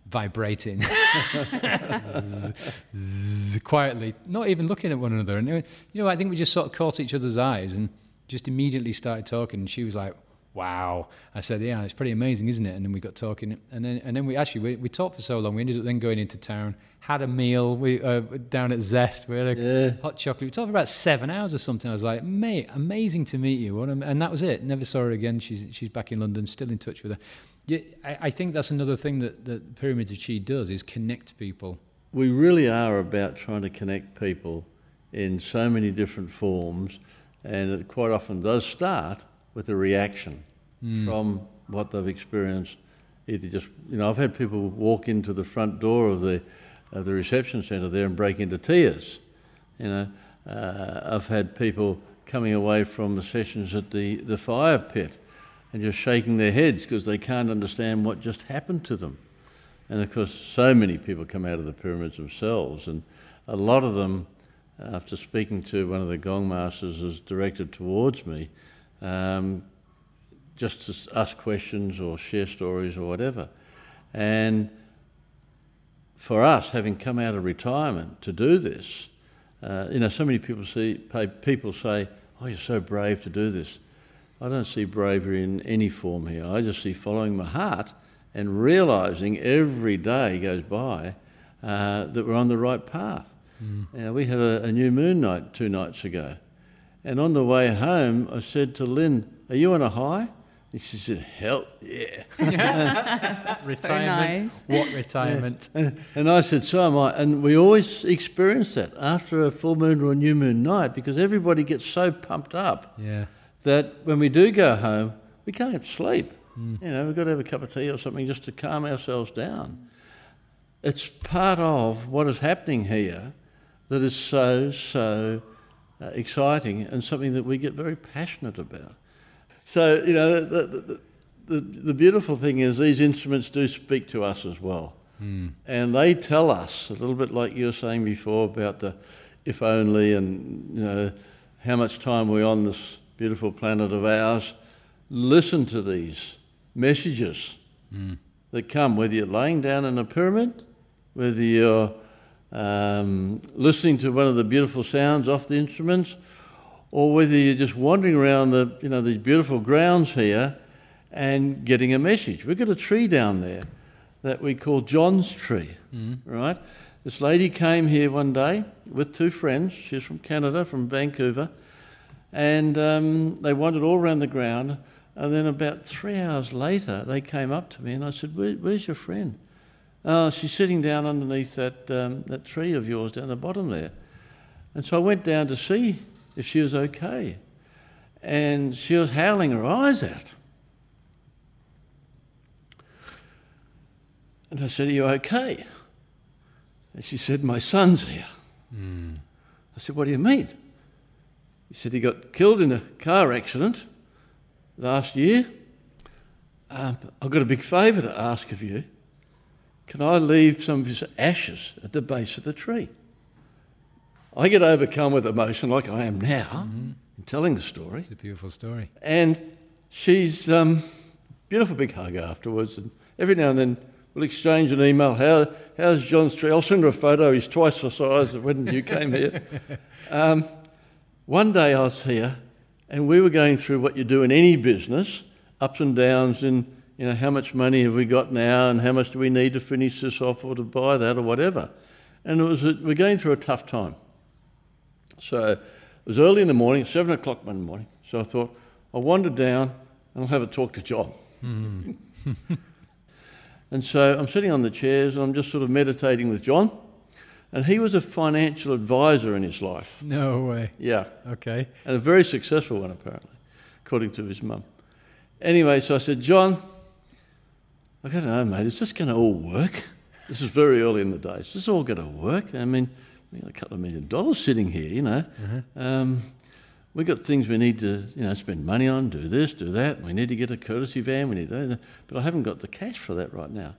B: vibrating Zzz, zzz, quietly, not even looking at one another. And you know, I think we just sort of caught each other's eyes and just immediately started talking. And she was like. Wow! I said, "Yeah, it's pretty amazing, isn't it?" And then we got talking, and then and then we actually we, we talked for so long. We ended up then going into town, had a meal. We uh, down at Zest. We had a
D: Yeah.
B: hot chocolate. We talked for about seven hours or something. I was like, mate, amazing to meet you. And that was it. Never saw her again. She's she's back in London, still in touch with her. Yeah, I, I think that's another thing that, that Pyramids of Chi does is connect people.
D: We really are about trying to connect people in so many different forms, and it quite often does start with a reaction from what they've experienced. Either just, you know, I've had people walk into the front door of the, of the reception centre there and break into tears. You know, uh, I've had people coming away from the sessions at the, the fire pit and just shaking their heads because they can't understand what just happened to them. And of course, so many people come out of the pyramids themselves, and a lot of them, after speaking to one of the gong masters, is directed towards me, um, just to ask questions or share stories or whatever. And for us, having come out of retirement to do this, uh, you know, so many people see people say, "Oh, you're so brave to do this." I don't see bravery in any form here. I just see following my heart and realizing every day goes by uh, that we're on the right path. Now, we had a, a new moon night two nights ago, and on the way home, I said to Lynn, "Are you on a high?" And she said, "Hell yeah!"
B: retirement.
C: nice.
B: What retirement?
D: And I said, "So am I." And we always experience that after a full moon or a new moon night because everybody gets so pumped up
B: yeah.
D: that when we do go home, we can't sleep. You know, we've got to have a cup of tea or something just to calm ourselves down. It's part of what is happening here that is so, so uh, exciting and something that we get very passionate about. So, you know, the, the, the, the beautiful thing is these instruments do speak to us as well. And they tell us, a little bit like you were saying before about the if only and, you know, how much time we're on this beautiful planet of ours. Listen to these messages that come, whether you're laying down in a pyramid, whether you're um, listening to one of the beautiful sounds off the instruments, or whether you're just wandering around the, you know, these beautiful grounds here and getting a message. We've got a tree down there that we call John's tree, right? This lady came here one day with two friends. She's from Canada, from Vancouver, and um, they wandered all around the ground. And then about three hours later, they came up to me and I said, Where, Where's your friend? Oh, she's sitting down underneath that, um, that tree of yours down the bottom there. And so I went down to see if she was okay. And she was howling her eyes out. And I said, Are you okay? And she said, My son's here. I said, What do you mean? He said, He got killed in a car accident last year. Um, I've got a big favour to ask of you. Can I leave some of his ashes at the base of the tree? I get overcome with emotion like I am now in telling the story.
B: It's a beautiful story.
D: And she's um, beautiful big hug afterwards. And every now and then we'll exchange an email. How, how's John's tree? I'll send her a photo. He's twice the size of when you came here. Um, one day I was here and we were going through what you do in any business, ups and downs in, you know, how much money have we got now and how much do we need to finish this off or to buy that or whatever. And it was a, we're going through a tough time. So it was early in the morning, seven o'clock one morning. So I thought, I'll wander down and I'll have a talk to John. Hmm. and so I'm sitting on the chairs and I'm just sort of meditating with John. And he was a financial advisor in his life.
B: No way.
D: Yeah.
B: Okay.
D: And a very successful one, apparently, according to his mum. Anyway, so I said, John, I don't know, mate, is this going to all work? This is very early in the day. Is this all going to work? I mean, we got a couple of million dollars sitting here, you know. Um, we got things we need to, you know, spend money on, do this, do that. We need to get a courtesy van. We need, that, but I haven't got the cash for that right now.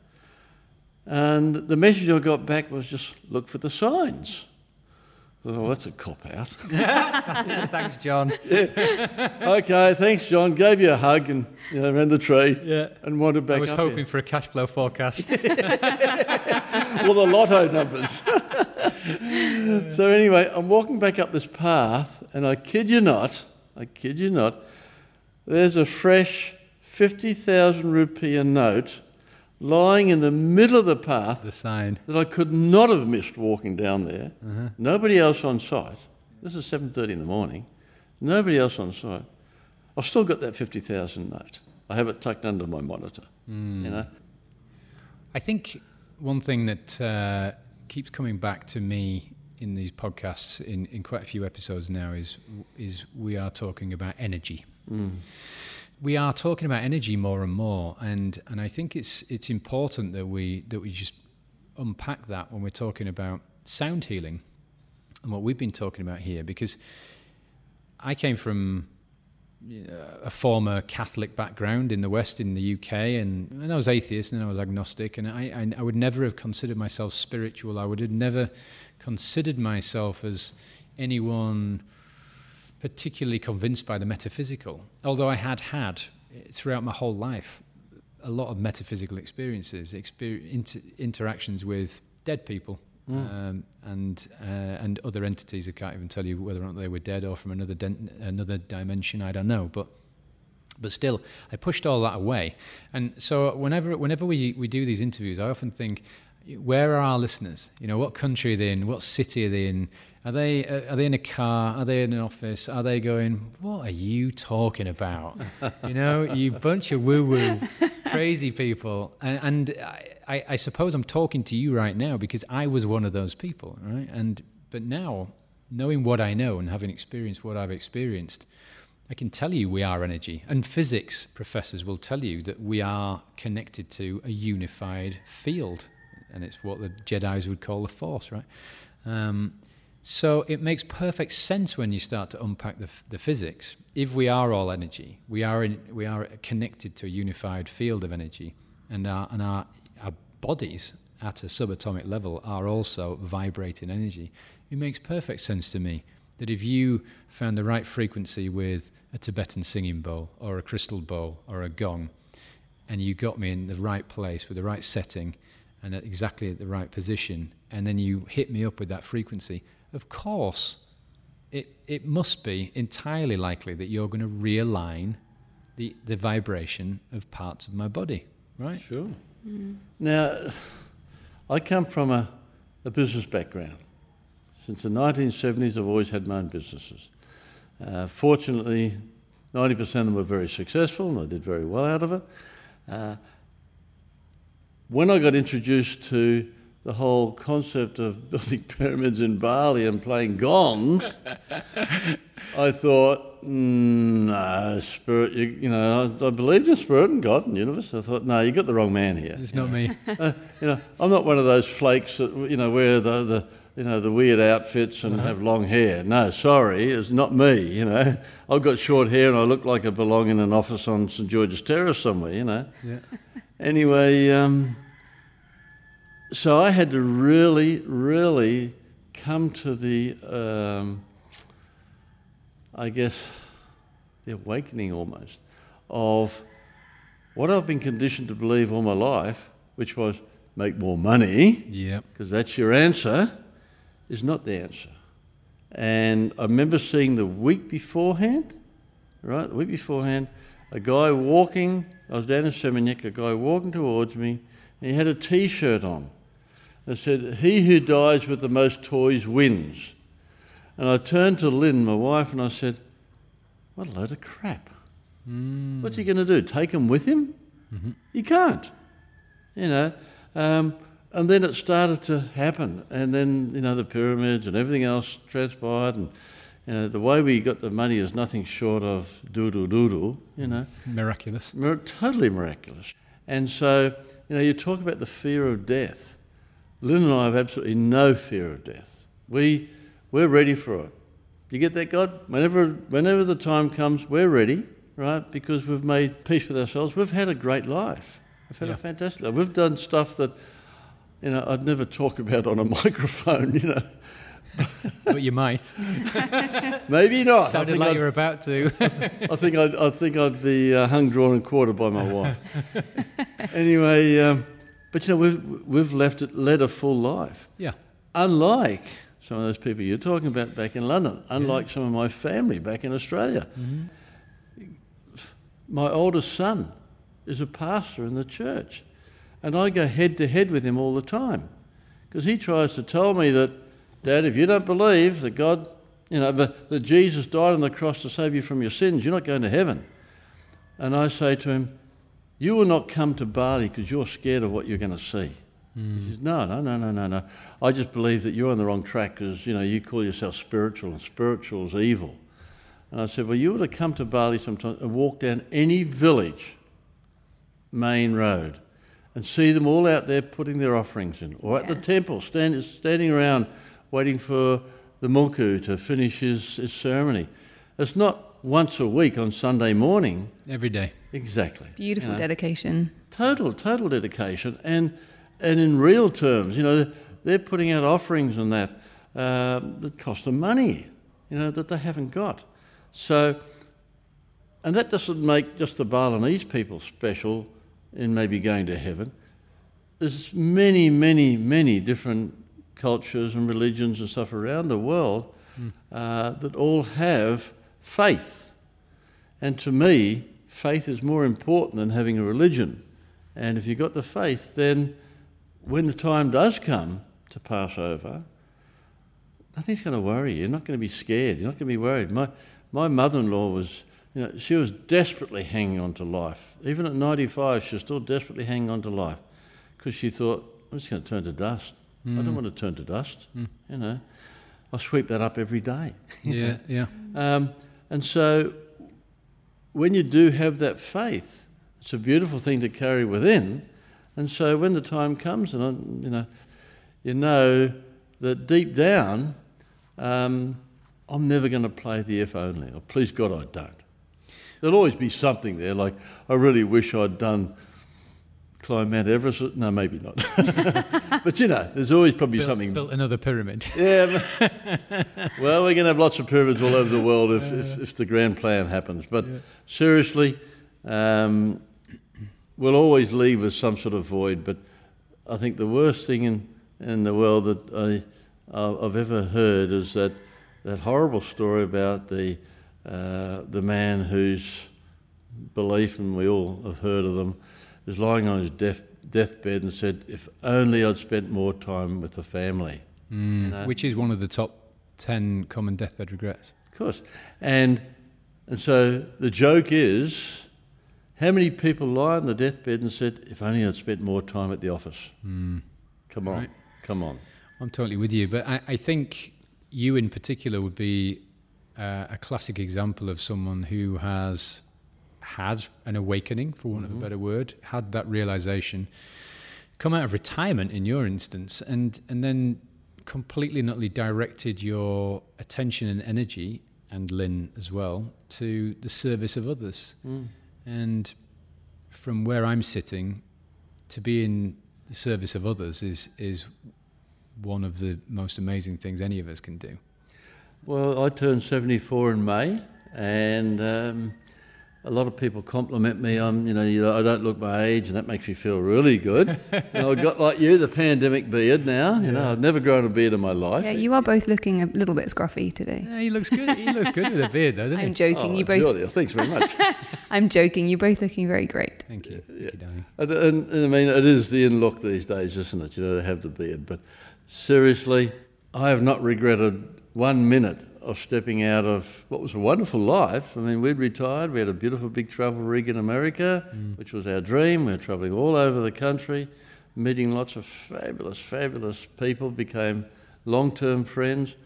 D: And the message I got back was just look for the signs. Oh, that's a cop out.
B: Thanks, John.
D: okay, thanks, John. Gave you a hug and you know, ran the tree
B: Yeah.
D: and wandered back
B: I was hoping
D: here.
B: for a cash flow forecast.
D: well, the lotto numbers. so anyway, I'm walking back up this path, and I kid you not, I kid you not, there's a fresh 50,000 rupee note lying in the middle of the path
B: the sign.
D: that I could not have missed walking down there. Uh-huh. Nobody else on site. This is 7:30 in the morning. Nobody else on site. I've still got that 50,000 note. I have it tucked under my monitor. Hmm. You know.
B: I think one thing that uh, keeps coming back to me in these podcasts, in, in quite a few episodes now, is is we are talking about energy. Hmm. We are talking about energy more and more, and, and I think it's it's important that we that we just unpack that when we're talking about sound healing and what we've been talking about here, because I came from uh, a former Catholic background in the West, in the UK, and, and I was atheist and I was agnostic, and I, I, I would never have considered myself spiritual. I would have never considered myself as anyone particularly convinced by the metaphysical, although I had had throughout my whole life a lot of metaphysical experiences, exper- inter- interactions with dead people. Um, and uh, and other entities. I can't even tell you whether or not they were dead or from another den- another dimension. I don't know, but but still, I pushed all that away. And so whenever whenever we we do these interviews, I often think, where are our listeners? You know, what country are they in? What city are they in? Are they uh, are they in a car? Are they in an office? Are they going? What are you talking about? you know, you bunch of woo woo crazy people. And, and I, I, I suppose I'm talking to you right now because I was one of those people, right? And but now, knowing what I know and having experienced what I've experienced, I can tell you we are energy. And physics professors will tell you that we are connected to a unified field. And it's what the Jedi's would call the Force, right? Um, so it makes perfect sense when you start to unpack the, the physics. If we are all energy, we are, in, we are connected to a unified field of energy. And, our, and our, our bodies at a subatomic level are also vibrating energy. It makes perfect sense to me that if you found the right frequency with a Tibetan singing bowl or a crystal bowl or a gong, and you got me in the right place with the right setting and at exactly at the right position, and then you hit me up with that frequency, of course, it, it must be entirely likely that you're going to realign the, the vibration of parts of my body, right?
D: Sure. Now, I come from a, a business background. Since the 1970s, I've always had my own businesses. Uh, fortunately, 90% of them were very successful and I did very well out of it. Uh, when I got introduced to the whole concept of building pyramids in Bali and playing gongs, I thought, mm, no, spirit, you, you know, I, I believed in spirit and God and universe. I thought, no, you got the wrong man here.
B: It's not me.
D: Uh, you know, I'm not one of those flakes that you know wear the, the you know the weird outfits and have long hair. No, sorry, it's not me. You know, I've got short hair and I look like I belong in an office on St George's Terrace somewhere. You know.
B: Yeah.
D: Anyway, um, so I had to really, really come to the, um, I guess, the awakening almost of what I've been conditioned to believe all my life, which was make more money,
B: Yep.
D: because that's your answer, is not the answer. And I remember seeing the week beforehand, right, the week beforehand, a guy walking, I was down in Seminyak, a guy walking towards me, and he had a t shirt on that said, He who dies with the most toys wins. And I turned to Lynn, my wife, and I said, What a load of crap. Hmm. What's he going to do? Take them with him? Mm-hmm. He can't. You know. Um, and then it started to happen. And then, you know, the pyramids and everything else transpired. And, you know, the way we got the money is nothing short of doodle doodle, you mm. know.
B: Miraculous.
D: Mir- totally miraculous. And so, you know, you talk about the fear of death. Lynn and I have absolutely no fear of death. We, we're ready for it. You get that, God? Whenever, whenever the time comes, we're ready, right? Because we've made peace with ourselves. We've had a great life. We've had
B: Yeah.
D: a fantastic life. We've done stuff that you know, I'd never talk about on a microphone, you know.
B: but you might.
D: Maybe not.
B: Sounded like
D: I'd-
B: you were about to.
D: I think I'd, I think I'd be uh, hung, drawn, and quartered by my wife. anyway, um, but you know, we've, we've left it, led a full life.
B: yeah.
D: Unlike some of those people you're talking about back in London, unlike some of my family back in Australia. Mm-hmm. My oldest son is a pastor in the church, and I go head to head with him all the time because he tries to tell me that, Dad, if you don't believe that God, you know, that, that Jesus died on the cross to save you from your sins, you're not going to heaven. And I say to him, You will not come to Bali because you're scared of what you're going to see. He says, No, no, no, no, no, no. I just believe that you're on the wrong track because, you know, you call yourself spiritual and spiritual is evil. And I said, Well, you ought to come to Bali sometime and walk down any village, main road, and see them all out there putting their offerings in, or at the temple, stand, standing around waiting for the mangku to finish his, his ceremony. It's not once a week on Sunday morning.
B: Every day.
D: Exactly.
C: Beautiful
D: you know.
C: dedication.
D: Total, total dedication, and and in real terms, you know, they're putting out offerings and that uh, that cost them money, you know, that they haven't got. So, and that doesn't make just the Balinese people special in maybe going to heaven. There's many, many, many different cultures and religions and stuff around the world uh, that all have faith. And to me, faith is more important than having a religion. And if you've got the faith, then when the time does come to pass over, nothing's going to worry you. You're not going to be scared. You're not going to be worried. My, my mother in law was, you know, she was desperately hanging on to life. Even at 95, she was still desperately hanging on to life because she thought, I'm just going to turn to dust. I don't want to turn to dust. You know, I sweep that up every day.
B: Yeah, yeah.
D: Um, and so, when you do have that faith, it's a beautiful thing to carry within. And so, when the time comes, and you know, you know that deep down, um, I'm never going to play the F only. Or please God, I don't. There'll always be something there, like I really wish I'd done climb Mount Everest. No, maybe not. but you know, there's always probably
B: Built,
D: something
B: built another pyramid.
D: yeah. well, we're going to have lots of pyramids all over the world if, if, if the grand plan happens. But seriously, um, we'll always leave with some sort of void. But I think the worst thing in, in the world that I, I've ever heard is that, that horrible story about the, uh, the man whose belief, and we all have heard of them, is lying on his death, deathbed and said, If only I'd spent more time with the family.
B: Mm,
D: know.
B: Which is one of the top 10 common deathbed regrets.
D: Of course. And, and so the joke is how many people lie on the deathbed and said, if only I'd spent more time at the office?
B: Mm.
D: Come on.
B: Right.
D: Come on.
B: I'm totally with you, but I, I think you in particular would be uh, a classic example of someone who has had an awakening, for want of a better word, had that realization, come out of retirement in your instance, and and then completely and utterly directed your attention and energy, and Lynn as well, to the service of others. And from where I'm sitting, to be in the service of others is is one of the most amazing things any of us can do.
D: Well, I turned 74 in May, and um, a lot of people compliment me. I'm, you know, you know, I don't look my age, and that makes me feel really good. you know, I've got like you, the pandemic beard now. You know, I've never grown a beard in my life.
C: Yeah, you are both looking a little bit scruffy today.
B: Yeah, he looks good. He looks good with a beard, though, doesn't
C: I'm
B: he?
C: joking.
D: Oh,
C: you both.
D: Julia, thanks very much.
C: I'm joking. You're both looking very great.
B: Thank you. Thank you, darling.
D: And, and, and I mean, it is the in look these days, isn't it? You know, to have the beard. But seriously, I have not regretted one minute of stepping out of what was a wonderful life. I mean, we'd retired, we had a beautiful big travel rig in America, which was our dream. We were travelling all over the country, meeting lots of fabulous, fabulous people, became long term friends.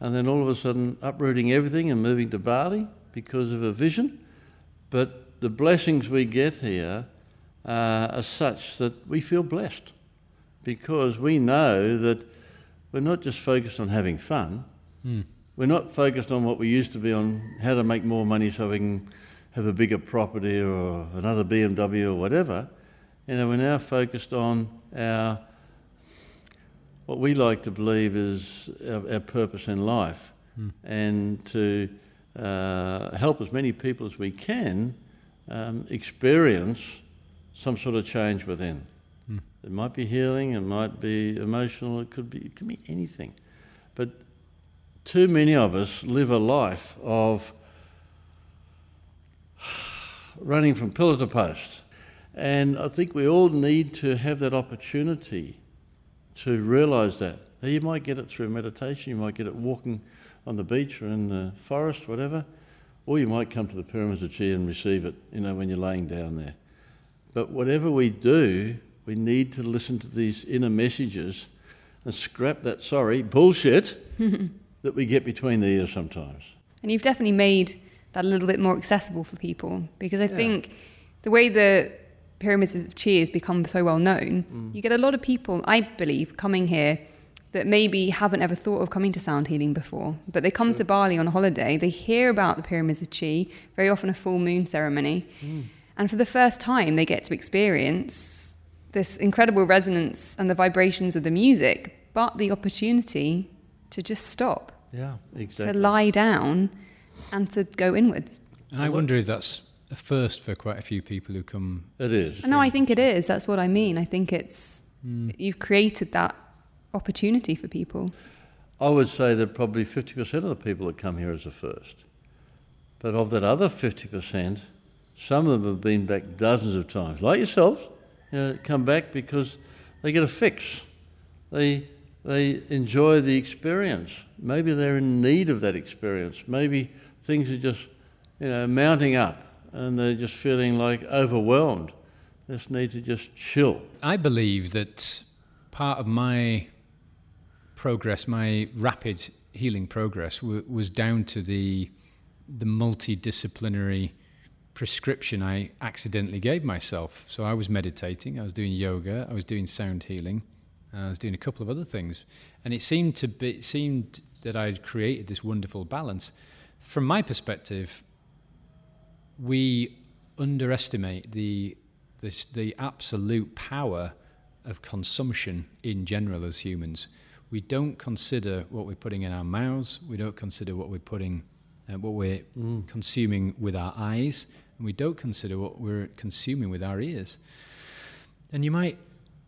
D: And then all of a sudden, uprooting everything and moving to Bali because of a vision. But the blessings we get here uh, are such that we feel blessed because we know that we're not just focused on having fun. We're not focused on what we used to be on how to make more money so we can have a bigger property or another BMW or whatever. You know, we're now focused on our what we like to believe is our, our purpose in life, and to uh, help as many people as we can um, experience some sort of change within. It might be healing, it might be emotional, it could be it could be anything, but too many of us live a life of running from pillar to post. And I think we all need to have that opportunity to realise that. Now, you might get it through meditation, you might get it walking on the beach or in the forest, whatever, or you might come to the pyramids of Chi and receive it, you know, when you're laying down there. But whatever we do, we need to listen to these inner messages and scrap that, sorry, bullshit that we get between the ears sometimes.
C: And you've definitely made that a little bit more accessible for people because I
D: Yeah.
C: think the way the pyramids of Chi has become so well known,
D: Mm.
C: you get a lot of people, I believe, coming here that maybe haven't ever thought of coming to sound healing before, but they come to Bali on a holiday, they hear about the pyramids of Chi, very often a full moon ceremony,
D: Mm.
C: and for the first time they get to experience this incredible resonance and the vibrations of the music, but the opportunity to just stop
D: Yeah, exactly.
C: to lie down and to go inwards.
B: And I wonder if that's a first for quite a few people who come.
D: It is.
C: No, I think it is. That's what I mean. I think it's
B: Hmm.
C: you've created that opportunity for people.
D: I would say that probably 50% of the people that come here is a first. But of that other 50%, some of them have been back dozens of times, like yourselves, you know, come back because they get a fix. They, they enjoy the experience. Maybe they're in need of that experience. Maybe things are just, you know, mounting up and they're just feeling like overwhelmed. This need to just chill.
B: I believe that part of my progress, my rapid healing progress, w- was down to the the multidisciplinary prescription I accidentally gave myself. So I was meditating, I was doing yoga, I was doing sound healing, I was doing a couple of other things, and it seemed to be it seemed that I'd created this wonderful balance. From my perspective, we underestimate the the, the absolute power of consumption in general as humans. We don't consider what we're putting in our mouths. We don't consider what we're putting, uh, what we're consuming with our eyes, and we don't consider what we're consuming with our ears. And you might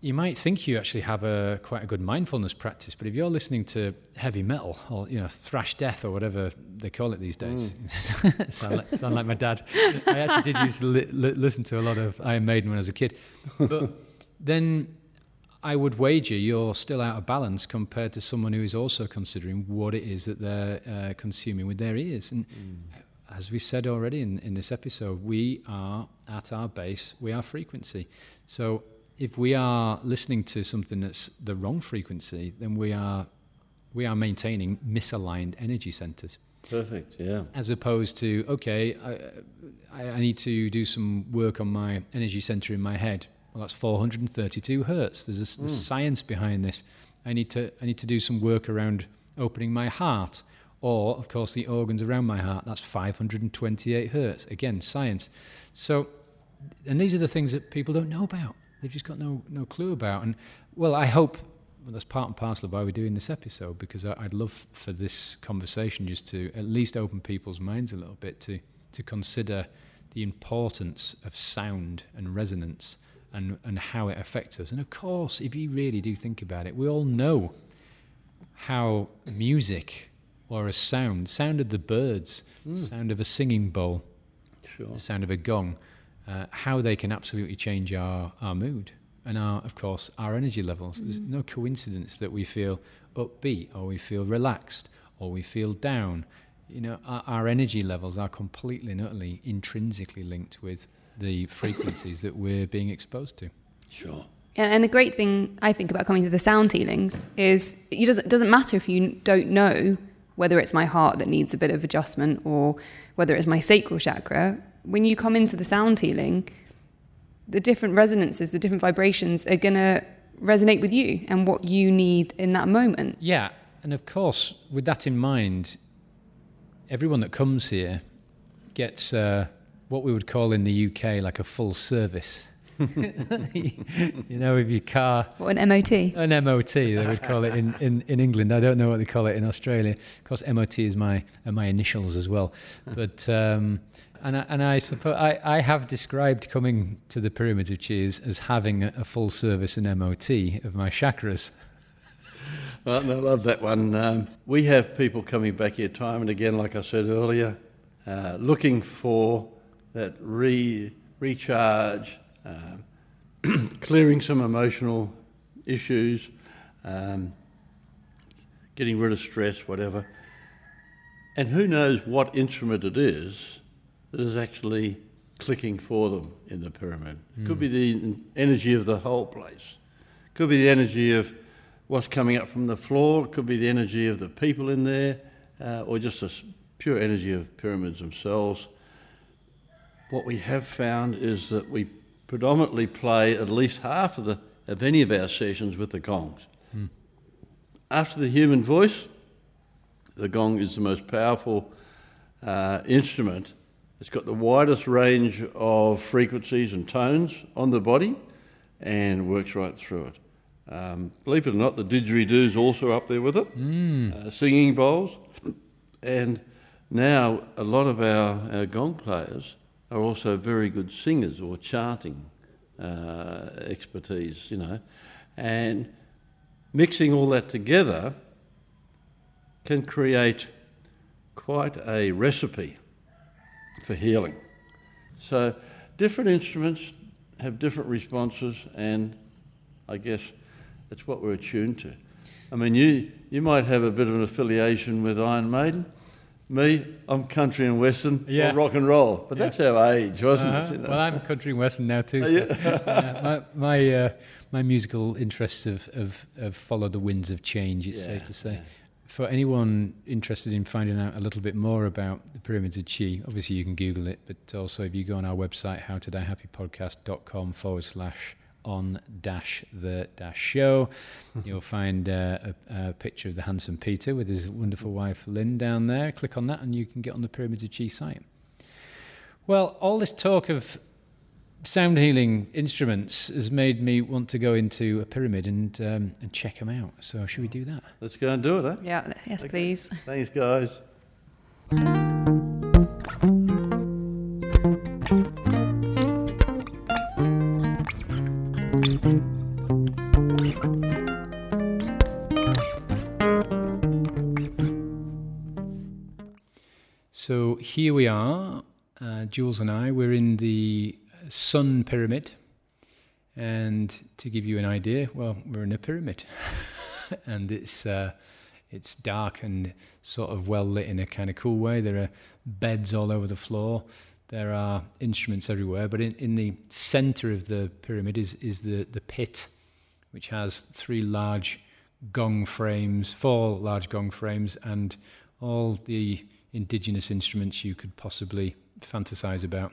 B: you might think you actually have a quite a good mindfulness practice, but if you're listening to heavy metal or you know thrash death or whatever they call it these days, sound, like, sound like my dad. I actually did used to li- li- listen to a lot of Iron Maiden when I was a kid, but then I would wager you're still out of balance compared to someone who is also considering what it is that they're uh, consuming with their ears. And as we said already in, in this episode, we are at our base, we are frequency. So if we are listening to something that's the wrong frequency, then we are we are maintaining misaligned energy centers.
D: Perfect, yeah.
B: as opposed to okay I, I, need to do some work on my energy center in my head. Well that's 432 hertz. There's, a, there's hmm. science behind this. I need to i need to do some work around opening my heart. Or of course the organs around my heart. That's 528 hertz. Again science. So and these are the things that people don't know about they've just got no no clue about and well i hope well, that's part and parcel of why we're doing this episode because I, I'd love for this conversation just to at least open people's minds a little bit to to consider the importance of sound and resonance and and how it affects us. And of course, if you really do think about it, we all know how music or a sound, sound of the birds, mm. sound of a singing bowl,
D: Sure.
B: the sound of a gong, uh, how they can absolutely change our, our mood and our, of course, our energy levels. There's no coincidence that we feel upbeat or we feel relaxed or we feel down. You know, our, our energy levels are completely and utterly intrinsically linked with the frequencies that we're being exposed to.
D: Sure.
C: And, and the great thing I think about coming to the sound healings is it doesn't, it doesn't matter if you don't know whether it's my heart that needs a bit of adjustment or whether it's my sacral chakra. When you come into the sound healing, the different resonances, the different vibrations are going to resonate with you and what you need in that moment.
B: Yeah, and of course, with that in mind, everyone that comes here gets uh, what we would call in the UK like a full service. you know, with your car.
C: What an MOT.
B: An MOT, they would call it in, in, in England. I don't know what they call it in Australia. Of course, MOT is my are my initials as well. But um, and I, and I suppose I, I have described coming to the Pyramids of Chi as having a, a full service and MOT of my chakras.
D: Well, and I love that one. Um, we have people coming back here time and again, like I said earlier, uh, looking for that re, recharge, um, clearing some emotional issues, um, getting rid of stress, whatever. And who knows what instrument it is that is actually clicking for them in the pyramid. It could be the energy of the whole place. It Could be the energy of what's coming up from the floor. It could be the energy of the people in there, uh, or just the pure energy of pyramids themselves. What we have found is that we predominantly play at least half of the of any of our sessions with the gongs. After the human voice, the gong is the most powerful uh, instrument. It's got the widest range of frequencies and tones on the body and works right through it. Um, believe it or not, the didgeridoo's also up there with it, uh, singing bowls. And now a lot of our, our gong players are also very good singers or chanting uh, expertise, you know. And mixing all that together can create quite a recipe for healing. So, different instruments have different responses, and I guess that's what we're attuned to. I mean, you, you might have a bit of an affiliation with Iron Maiden. Me, I'm country and western, or
B: Yeah.
D: rock and roll. But that's our age, wasn't
B: Uh-huh.
D: it? you know?
B: Well, I'm country and western now too. So, yeah, my my, uh, my musical interests have, have, have followed the winds of change. It's safe to say. For anyone interested in finding out a little bit more about the pyramids of Chi, obviously you can Google it, but also if you go on our website, howtodiehappypodcast.com forward slash on dash the dash show, you'll find uh, a, a picture of the handsome Peter with his wonderful wife Lynn down there. Click on that and you can get on the Pyramids of Chi site. Well, all this talk of sound healing instruments has made me want to go into a pyramid and um, and check them out. So should we do that?
D: Let's go and do it, eh?
C: Yeah, yes,
D: Okay.
C: please.
D: Thanks, guys.
B: So here we are, uh, Jules and I. We're in the Sun Pyramid, and to give you an idea, well, we're in a pyramid, and it's uh, it's dark and sort of well lit in a kind of cool way. There are beds all over the floor. There are instruments everywhere, but in, in the center of the pyramid is is the the pit, which has three large gong frames, four large gong frames, and all the indigenous instruments you could possibly fantasize about.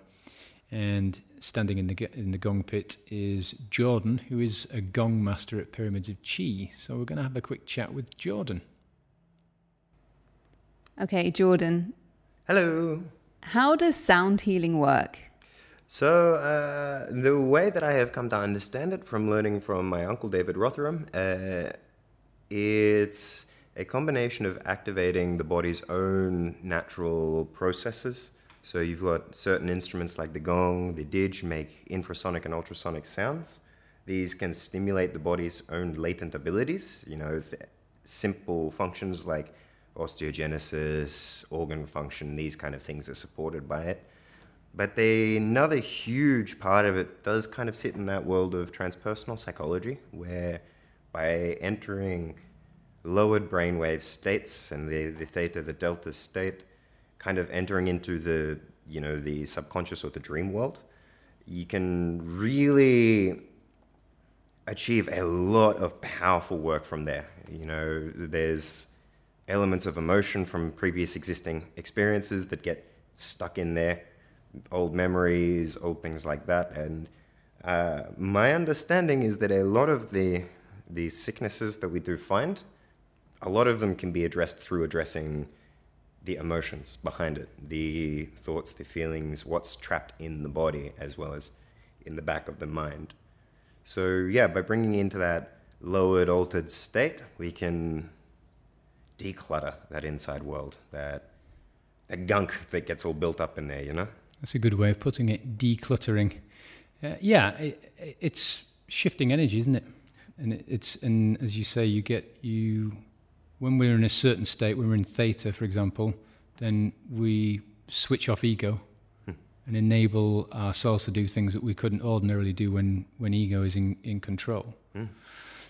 B: And standing in the in the gong pit is Jordan, who is a gong master at Pyramids of Chi. So we're going to have a quick chat with Jordan.
C: Okay, Jordan,
E: Hello.
C: how does sound healing work?
E: So, uh, the way that I have come to understand it from learning from my uncle David Rotherham, uh, it's a combination of activating the body's own natural processes. So, you've got certain instruments like the gong, the didge make infrasonic and ultrasonic sounds. These can stimulate the body's own latent abilities, you know, simple functions like osteogenesis, organ function, these kind of things are supported by it. But they, another huge part of it does kind of sit in that world of transpersonal psychology, where by entering lowered brainwave states and the, the theta, the delta state, kind of entering into the, you know, the subconscious or the dream world, you can really achieve a lot of powerful work from there. You know, there's elements of emotion from previous existing experiences that get stuck in there, old memories, old things like that. And uh, my understanding is that a lot of the the sicknesses that we do find, a lot of them can be addressed through addressing the emotions behind it, the thoughts, the feelings, what's trapped in the body, as well as in the back of the mind. So yeah, by bringing into that lowered, altered state, we can declutter that inside world, that that gunk that gets all built up in there, you know.
B: That's a good way of putting it. Decluttering. Uh, yeah, it, it's shifting energy, isn't it? And it, it's and as you say, you get you when we're in a certain state, when we're in theta, for example, then we switch off ego hmm. and enable ourselves to do things that we couldn't ordinarily do when when ego is in in control. Hmm.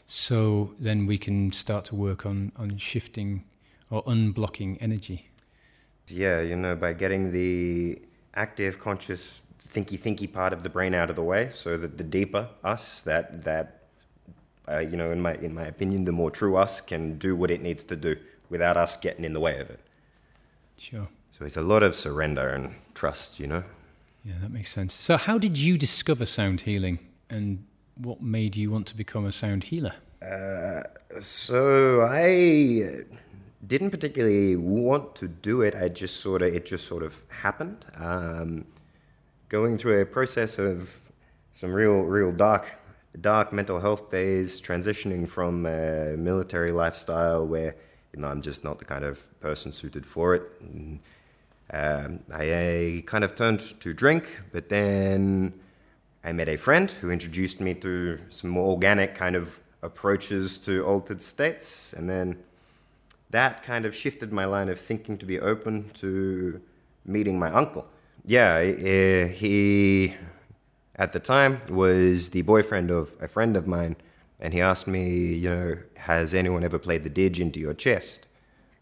B: So then we can start to work on on shifting or unblocking energy.
E: Yeah, you know, by getting the active, conscious, thinky, thinky part of the brain out of the way, so that the deeper us, that that uh, you know, in my in my opinion, the more true us can do what it needs to do without us getting in the way of it.
B: Sure.
E: So it's a lot of surrender and trust, you know.
B: Yeah, that makes sense. So, how did you discover sound healing, and what made you want to become a sound healer?
E: So I didn't particularly want to do it. I just sort of it just sort of happened. Um, going through a process of some real real dark dark mental health days, transitioning from a military lifestyle where you know I'm just not the kind of person suited for it. And, um, I, I kind of turned to drink, but then I met a friend who introduced me to some more organic kind of approaches to altered states, and then that kind of shifted my line of thinking to be open to meeting my uncle. Yeah, he at the time was the boyfriend of a friend of mine, and he asked me, you know, has anyone ever played the didge into your chest?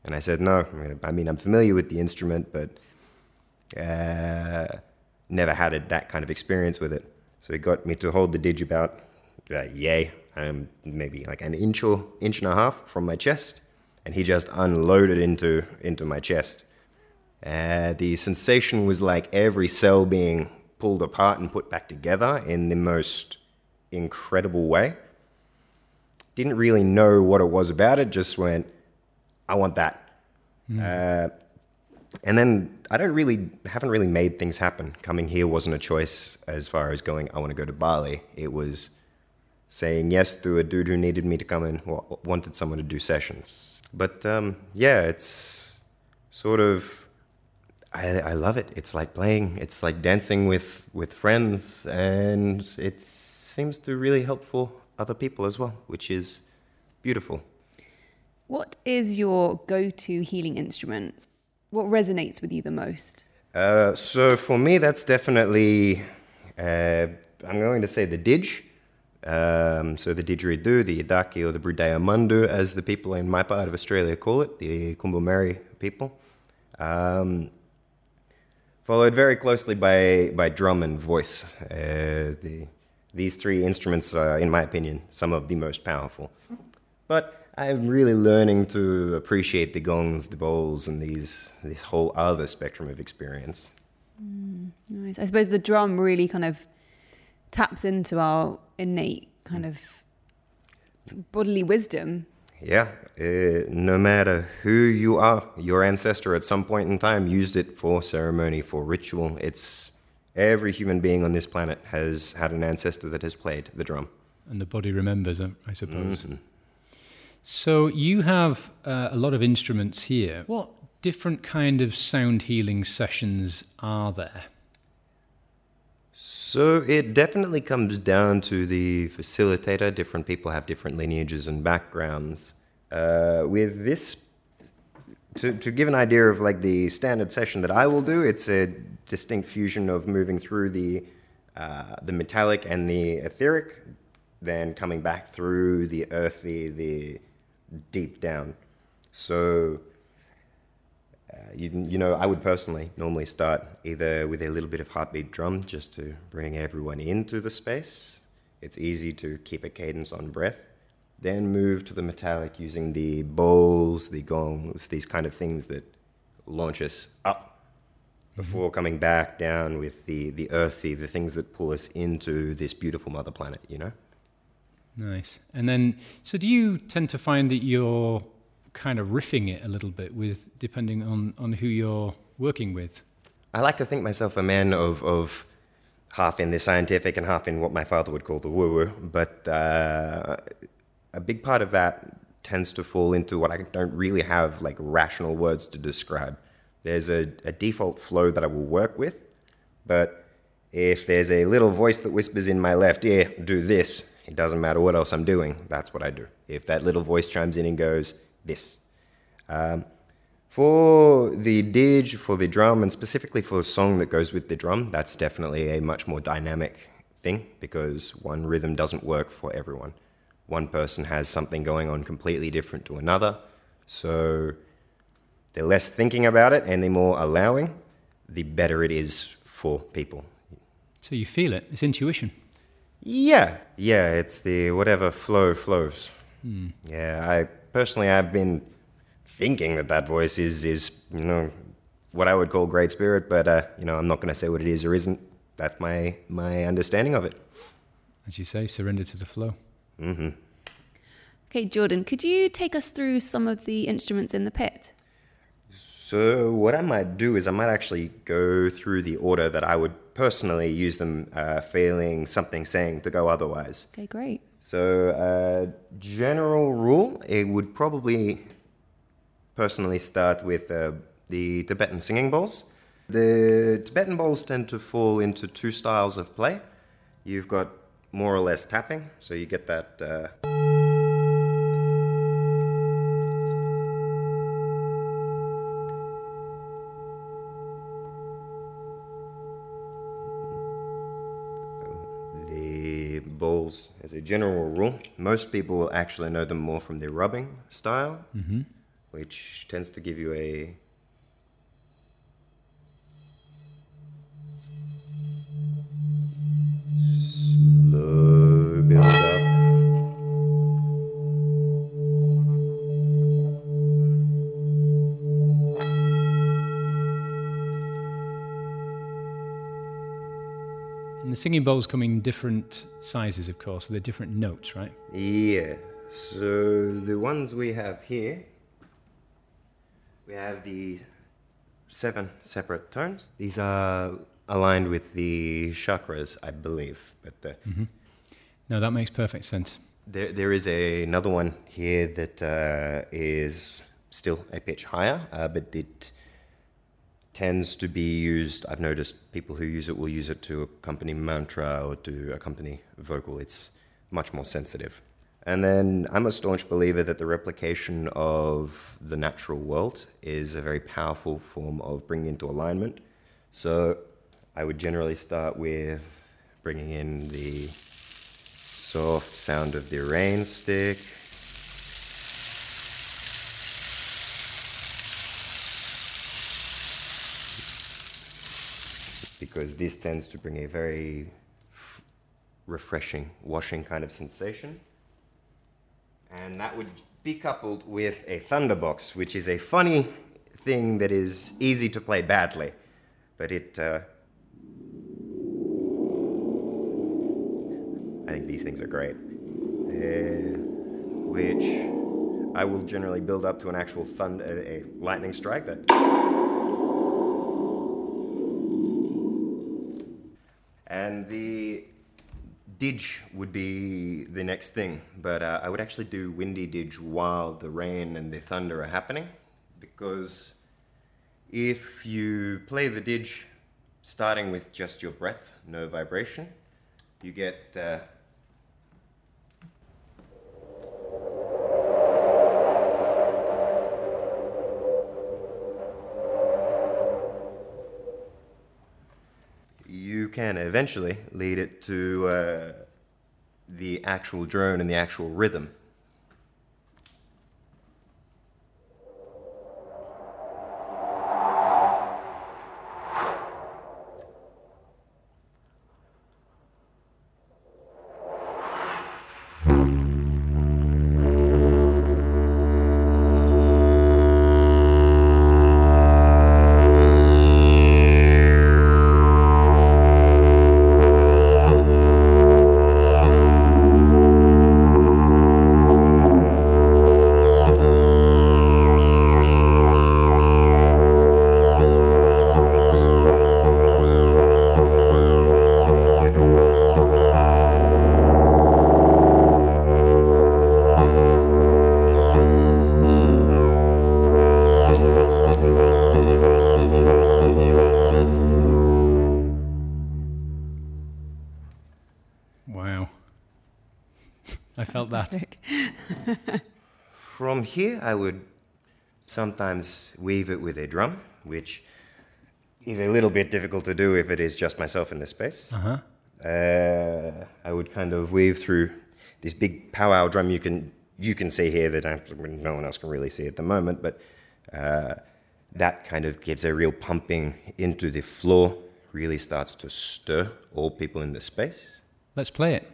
E: And I said, no. I mean, I'm familiar with the instrument, but uh, never had it, that kind of experience with it. So he got me to hold the didge about, uh, yay, um, maybe like an inch or inch and a half from my chest, and he just unloaded into into my chest. Uh, the sensation was like every cell being pulled apart and put back together in the most incredible way. Didn't really know what it was about it, just went, I want that. Uh, and then I don't really, haven't really made things happen. Coming here wasn't a choice as far as going, I want to go to Bali. It was saying yes through a dude who needed me to come in, wanted someone to do sessions. But um, yeah, it's sort of, I, I love it. It's like playing, it's like dancing with, with friends, and it seems to really help for other people as well, which is beautiful.
C: What is your go to healing instrument? What resonates with you the most?
E: Uh, so for me, that's definitely, uh, I'm going to say the didge. Um, so the didgeridoo, the yidaki, or the Brudea Mundu, as the people in my part of Australia call it, the Kombumerri people. Um, followed very closely by, by drum and voice. Uh, the, these three instruments are, in my opinion, some of the most powerful. But I'm really learning to appreciate the gongs, the bowls, and these this whole other spectrum of experience.
C: Nice. I suppose the drum really kind of taps into our innate kind of bodily wisdom.
E: Yeah, uh, no matter who you are, your ancestor at some point in time used it for ceremony, for ritual. It's every human being on this planet has had an ancestor that has played the drum.
B: And the body remembers, I suppose. So you have uh, a lot of instruments here. What different kind of sound healing sessions are there?
E: So it definitely comes down to the facilitator. Different people have different lineages and backgrounds. Uh, with this, to, to give an idea of like the standard session that I will do, it's a distinct fusion of moving through the uh, the metallic and the etheric, then coming back through the earthy, the deep down. So uh, you, you know, I would personally normally start either with a little bit of heartbeat drum just to bring everyone into the space. It's easy to keep a cadence on breath. Then move to the metallic using the bowls, the gongs, these kind of things that launch us up before coming back down with the, the earthy, the things that pull us into this beautiful mother planet, you know?
B: Nice. And then, so do you tend to find that you're kind of riffing it a little bit with, depending on, on who you're working with?
E: I like to think myself a man of, of half in the scientific and half in what my father would call the woo woo. But uh, a big part of that tends to fall into what I don't really have like rational words to describe. There's a, a default flow that I will work with, but if there's a little voice that whispers in my left ear, do this, it doesn't matter what else I'm doing, that's what I do. If that little voice chimes in and goes, this. Um, for the dig, for the drum, and specifically for the song that goes with the drum, that's definitely a much more dynamic thing because one rhythm doesn't work for everyone. One person has something going on completely different to another. So the less thinking about it and the more allowing, the better it is for people.
B: So you feel it. It's intuition.
E: Yeah, yeah, it's the whatever flow flows. Yeah, I personally I've been thinking that that voice is is you know what I would call great spirit, but uh, you know I'm not going to say what it is or isn't. That's my my understanding of it.
B: As you say, surrender to the flow.
C: Okay, Jordan, could you take us through some of the instruments in the pit?
E: So what I might do is I might actually go through the order that I would personally use them, uh, failing something saying to go otherwise.
C: Okay, great.
E: So, uh, general rule, it would probably personally start with uh, the Tibetan singing bowls. The Tibetan bowls tend to fall into two styles of play. You've got more or less tapping, so you get that. Uh, the bowls, as a general rule, most people actually know them more from the rubbing style, which tends to give you a
B: singing bowls come in different sizes, of course. So they're different notes, right?
E: Yeah. So the ones we have here, we have the seven separate tones. These are aligned with the chakras, I believe. But uh,
B: No, that makes perfect sense.
E: there, there is a, another one here that uh, is still a pitch higher, uh, but it tends to be used. I've noticed people who use it will use it to accompany mantra or to accompany vocal. It's much more sensitive. And then I'm a staunch believer that the replication of the natural world is a very powerful form of bringing into alignment. So I would generally start with bringing in the soft sound of the rain stick. Because this tends to bring a very refreshing, washing kind of sensation. And that would be coupled with a thunderbox, which is a funny thing that is easy to play badly, but it. Uh, I think these things are great. Uh, which I will generally build up to an actual thunder, a lightning strike that. And the Didge would be the next thing, but uh, I would actually do windy didge while the rain and the thunder are happening, because if you play the didge starting with just your breath, no vibration, you get uh, can eventually lead it to uh, the actual drone and the actual rhythm. From here, I would sometimes weave it with a drum, which is a little bit difficult to do if it is just myself in this space.
B: Uh-huh.
E: Uh, I would kind of weave through this big powwow drum you can you can see here that I, no one else can really see at the moment, but uh, that kind of gives a real pumping into the floor, really starts to stir all people in the space.
B: Let's play it.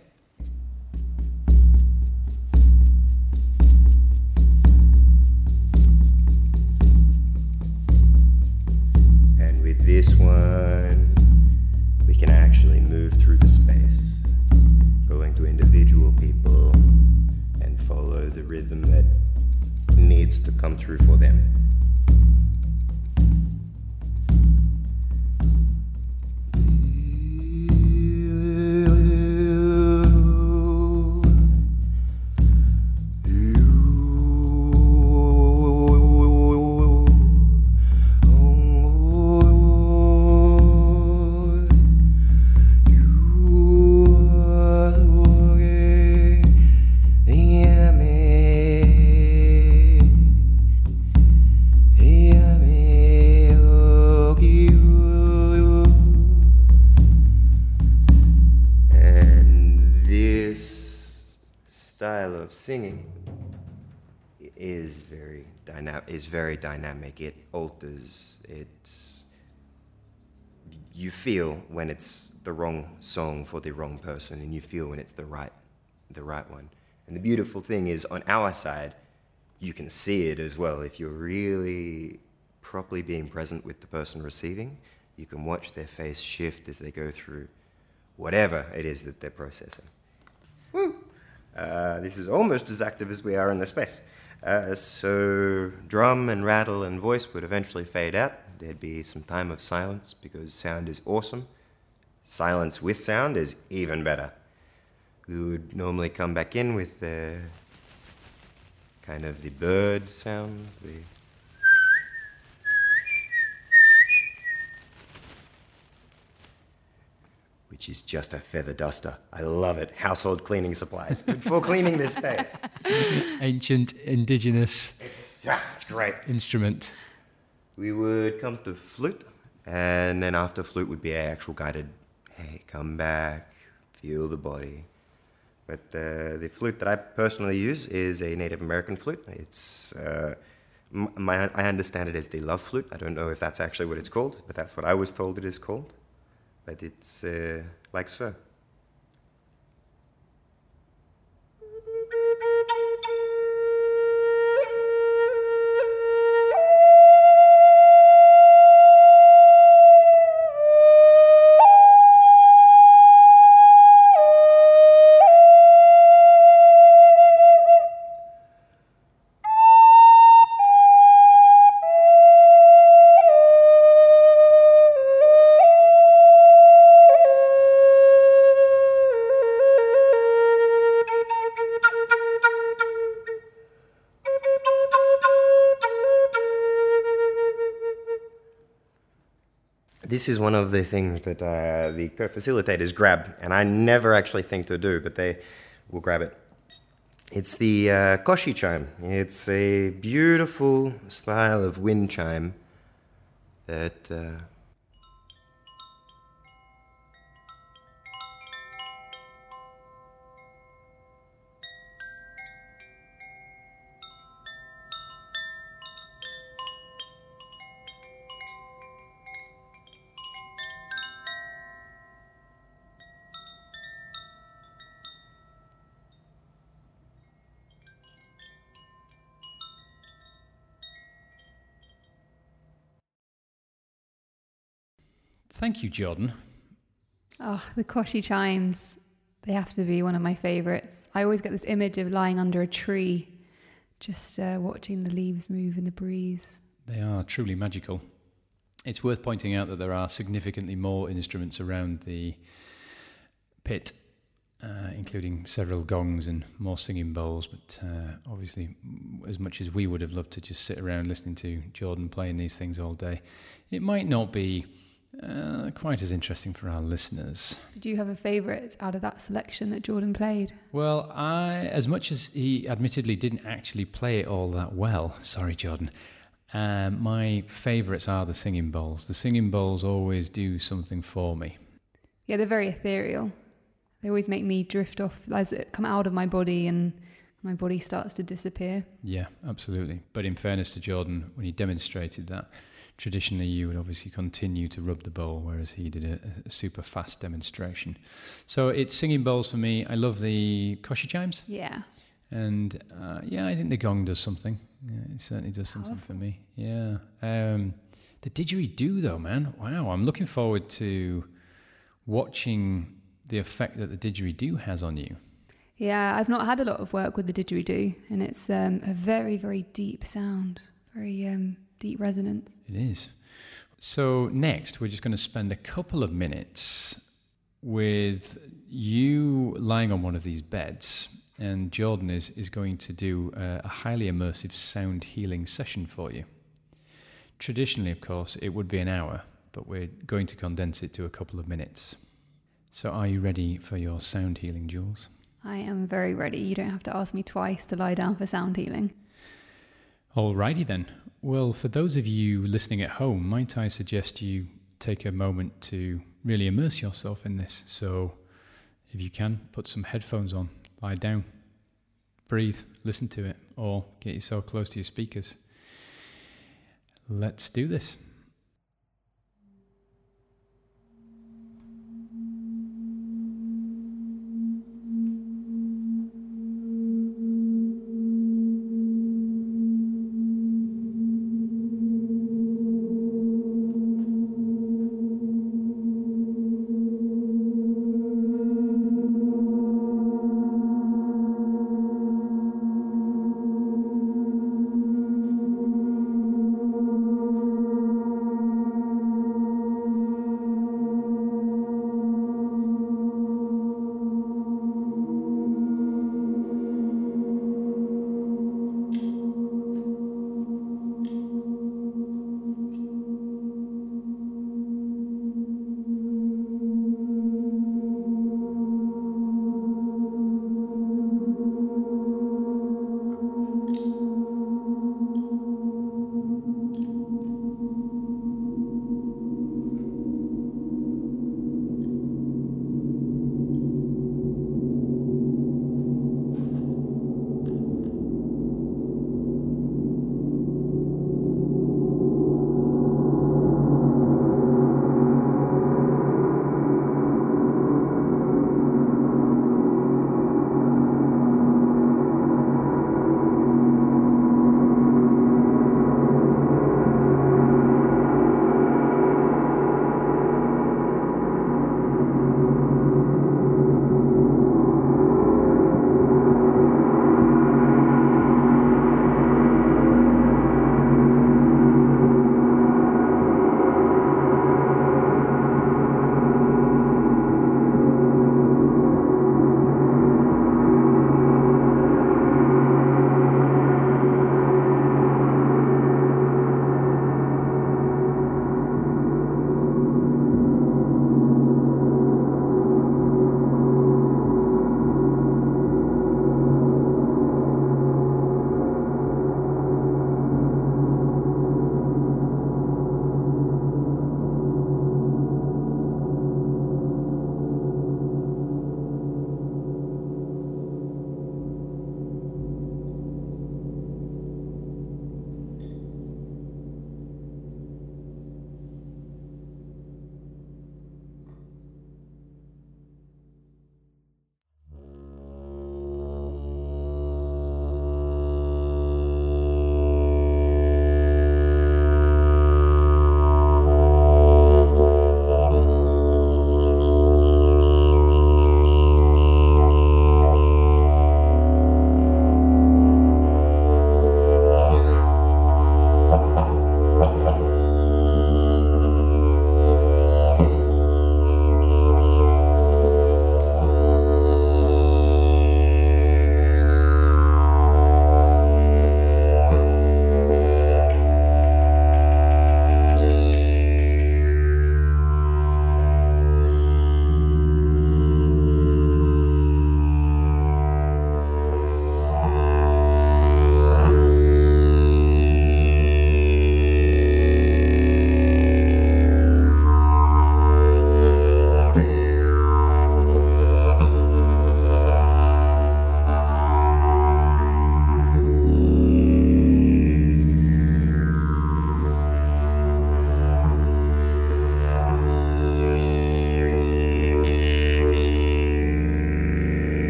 E: This one, we can actually move through the space, going to individual people and follow the rhythm that needs to come through for them. Of singing is very dynamic. Is very dynamic. It alters. It's you feel when it's the wrong song for the wrong person, and you feel when it's the right, the right one. And the beautiful thing is, on our side, you can see it as well. If you're really properly being present with the person receiving, you can watch their face shift as they go through whatever it is that they're processing. Woo! Uh, this is almost as active as we are in the space. Uh, so, drum and rattle and voice would eventually fade out. There'd be some time of silence because sound is awesome. Silence with sound is even better. We would normally come back in with the kind of the bird sounds, the which is just a feather duster. I love it. Household cleaning supplies. For cleaning this space.
B: Ancient indigenous
E: It's yeah, it's great.
B: instrument.
E: We would come to flute, and then after flute would be our actual guided, hey, come back, feel the body. But uh, the flute that I personally use is a Native American flute. It's uh, my, I understand it as the love flute. I don't know if that's actually what it's called, but that's what I was told it is called. But it's uh, like so. This is one of the things that uh, the co-facilitators grab, and I never actually think to do, but they will grab it. It's the uh, koshi chime. It's a beautiful style of wind chime that uh,
B: you, Jordan.
C: Oh, the Koshi chimes. They have to be one of my favourites. I always get this image of lying under a tree, just uh, watching the leaves move in the breeze.
B: They are truly magical. It's worth pointing out that there are significantly more instruments around the pit, uh, including several gongs and more singing bowls. But uh, obviously, as much as we would have loved to just sit around listening to Jordan playing these things all day, it might not be uh, quite as interesting for our listeners.
C: Did you have a favourite out of that selection that Jordan played?
B: Well, I, as much as he admittedly didn't actually play it all that well, sorry, Jordan, um, my favourites are the singing bowls. The singing bowls always do something for me.
C: Yeah, they're very ethereal. They always make me drift off as it come out of my body and my body starts to disappear.
B: Yeah, absolutely. But in fairness to Jordan, when he demonstrated that, traditionally you would obviously continue to rub the bowl, whereas he did a, a super fast demonstration. So it's singing bowls for me. I love the koshi chimes,
C: Yeah.
B: and uh, yeah, I think the gong does something. Yeah, it certainly does something for me. Yeah. Um, the didgeridoo, though, man. Wow, I'm looking forward to watching the effect that the didgeridoo has on you.
C: Yeah, I've not had a lot of work with the didgeridoo, and it's um, a very, very deep sound, very um, deep resonance.
B: It is. So, next, we're just going to spend a couple of minutes with you lying on one of these beds, and Jordan is, is going to do a, a highly immersive sound healing session for you. Traditionally, of course, it would be an hour, but we're going to condense it to a couple of minutes. So, are you ready for your sound healing, Jules?
C: I am very ready. You don't have to ask me twice to lie down for sound healing.
B: Alrighty then. Well, for those of you listening at home, might I suggest you take a moment to really immerse yourself in this? So, if you can, put some headphones on, lie down, breathe, listen to it, or get yourself close to your speakers. Let's do this.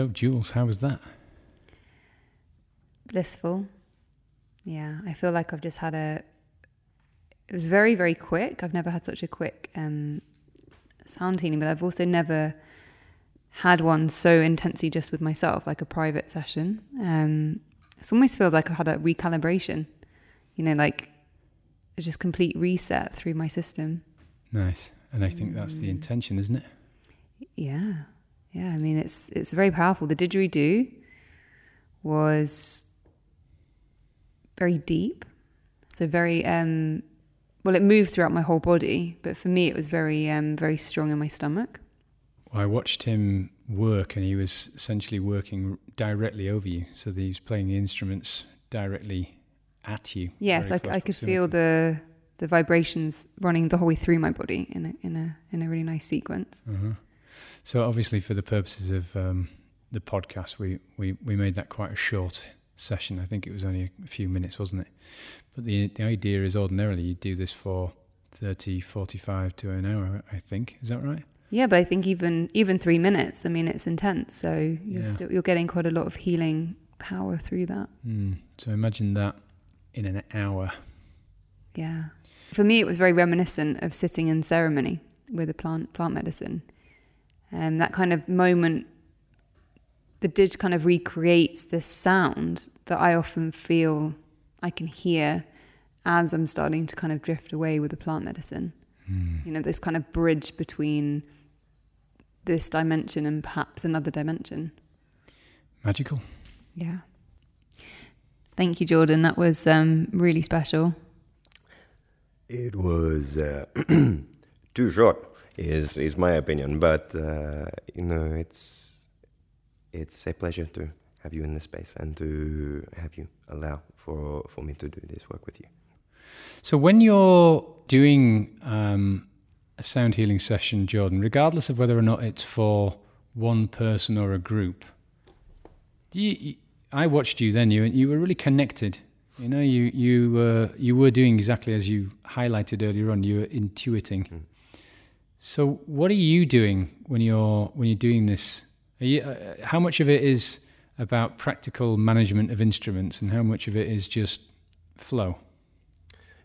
B: So, Jules, how was that?
C: blissful. Yeah, I feel like I've just had a. It was very, very quick. I've never had such a quick um, sound healing, but I've also never had one so intensely just with myself, like a private session. Um, it almost feels like I've had a recalibration, you know, like a just complete reset through my system.
B: Nice. And I think that's the intention, isn't it?
C: Yeah, yeah. I mean, it's it's very powerful. The didgeridoo was very deep, so very um, well. It moved throughout my whole body, but for me, it was very um, very strong in my stomach.
B: I watched him work, and he was essentially working directly over you. So he was playing the instruments directly at you.
C: Yes, I, I could feel the the vibrations running the whole way through my body in a in a in a really nice sequence.
B: Uh-huh. So obviously, for the purposes of um, the podcast, we, we, we made that quite a short session. I think it was only a few minutes, wasn't it? But the the idea is ordinarily you do this for 30, 45 to an hour. I think is that right?
C: Yeah, but I think even even three minutes. I mean, it's intense, so you're
B: Yeah.
C: still you're getting quite a lot of healing power through that.
B: Mm. So imagine that in an hour.
C: Yeah. For me, it was very reminiscent of sitting in ceremony with a plant plant medicine. Um, that kind of moment, the didge kind of recreates this sound that I often feel I can hear as I'm starting to kind of drift away with the plant medicine. You know, this kind of bridge between this dimension and perhaps another dimension.
B: Magical.
C: Yeah. Thank you, Jordan. That was um, really special.
E: It was uh, too short, is is my opinion. But uh, you know, it's it's a pleasure to have you in this space and to have you allow for for me to do this work with you.
B: So when you're doing um, a sound healing session, Jordan, regardless of whether or not it's for one person or a group, do you, you- I watched you then. You you were really connected. You know, you you were you were doing exactly as you highlighted earlier on. You were intuiting. So what are you doing when you're when you're doing this? You, uh, how much of it is about practical management of instruments, and how much of it is just flow?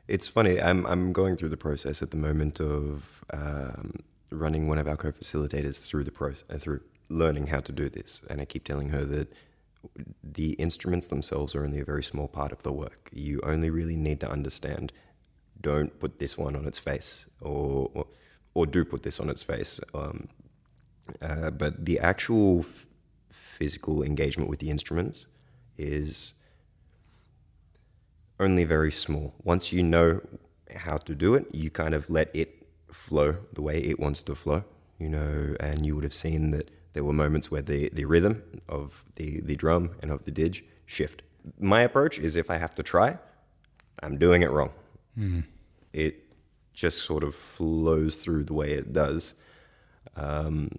E: It's funny. I'm I'm going through the process at the moment of um, running one of our co-facilitators through the process uh, through learning how to do this, and I keep telling her that the instruments themselves are only a very small part of the work. You only really need to understand. Don't put this one on its face, or or, or do put this on its face. Um, uh, but the actual f- physical engagement with the instruments is only very small. Once you know how to do it, you kind of let it flow the way it wants to flow, you know, and you would have seen that there were moments where the, the rhythm of the, the drum and of the didge shift. My approach is if I have to try, I'm doing it wrong. It just sort of flows through the way it does. Um,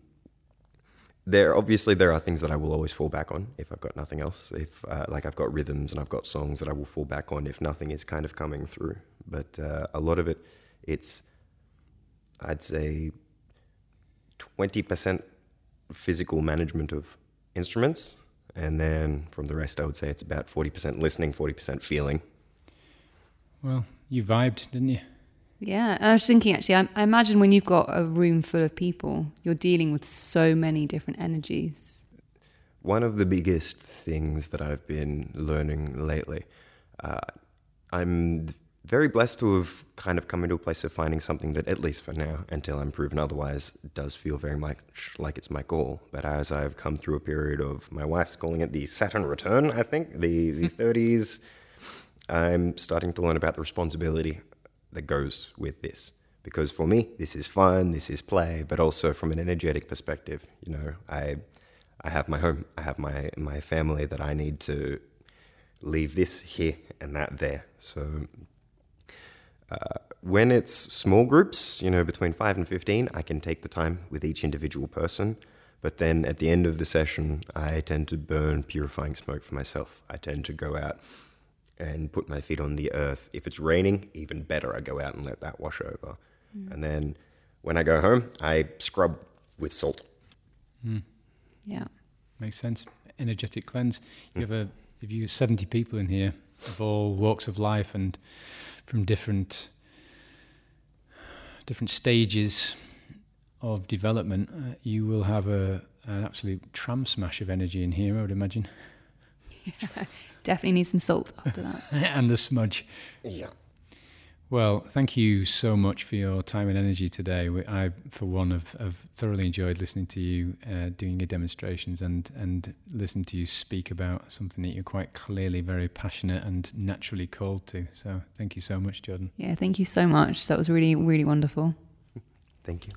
E: there obviously there are things that I will always fall back on if I've got nothing else. If uh, like I've got rhythms and I've got songs that I will fall back on if nothing is kind of coming through. But uh, a lot of it, it's I'd say twenty percent physical management of instruments, and then from the rest, I would say it's about forty percent listening, forty percent feeling.
B: Well, you vibed, didn't you?
C: Yeah, and I was thinking actually, I, I imagine when you've got a room full of people, you're dealing with so many different energies.
E: one of the biggest things that I've been learning lately. Uh, I'm very blessed to have kind of come into a place of finding something that, at least for now, until I'm proven otherwise, does feel very much like it's my goal. But as I've come through a period of, my wife's calling it the Saturn return, I think, the, the 30s, I'm starting to learn about the responsibility that goes with this. Because for me, this is fun, this is play, but also from an energetic perspective, you know, I, I have my home, I have my, my family that I need to leave this here and that there. So uh, when it's small groups, you know, between 5 and 15, I can take the time with each individual person. But then at the end of the session, I tend to burn purifying smoke for myself. I tend to go out and put my feet on the earth. If it's raining, even better, I go out and let that wash over. Mm. And then when I go home, I scrub with salt.
C: Mm. Yeah.
B: Makes sense. Energetic cleanse. You mm. have a, if you have 70 people in here of all walks of life and from different different stages of development, uh, you will have a an absolute tram smash of energy in here. I would imagine.
C: Yeah, definitely need some salt after that.
B: and the smudge.
E: Yeah.
B: Well, thank you so much for your time and energy today. I, for one, have, have thoroughly enjoyed listening to you uh, doing your demonstrations and and listening to you speak about something that you're quite clearly very passionate and naturally called to. So, thank you so much, Jordan.
C: Yeah, thank you so much. That was really really wonderful.
E: Thank you.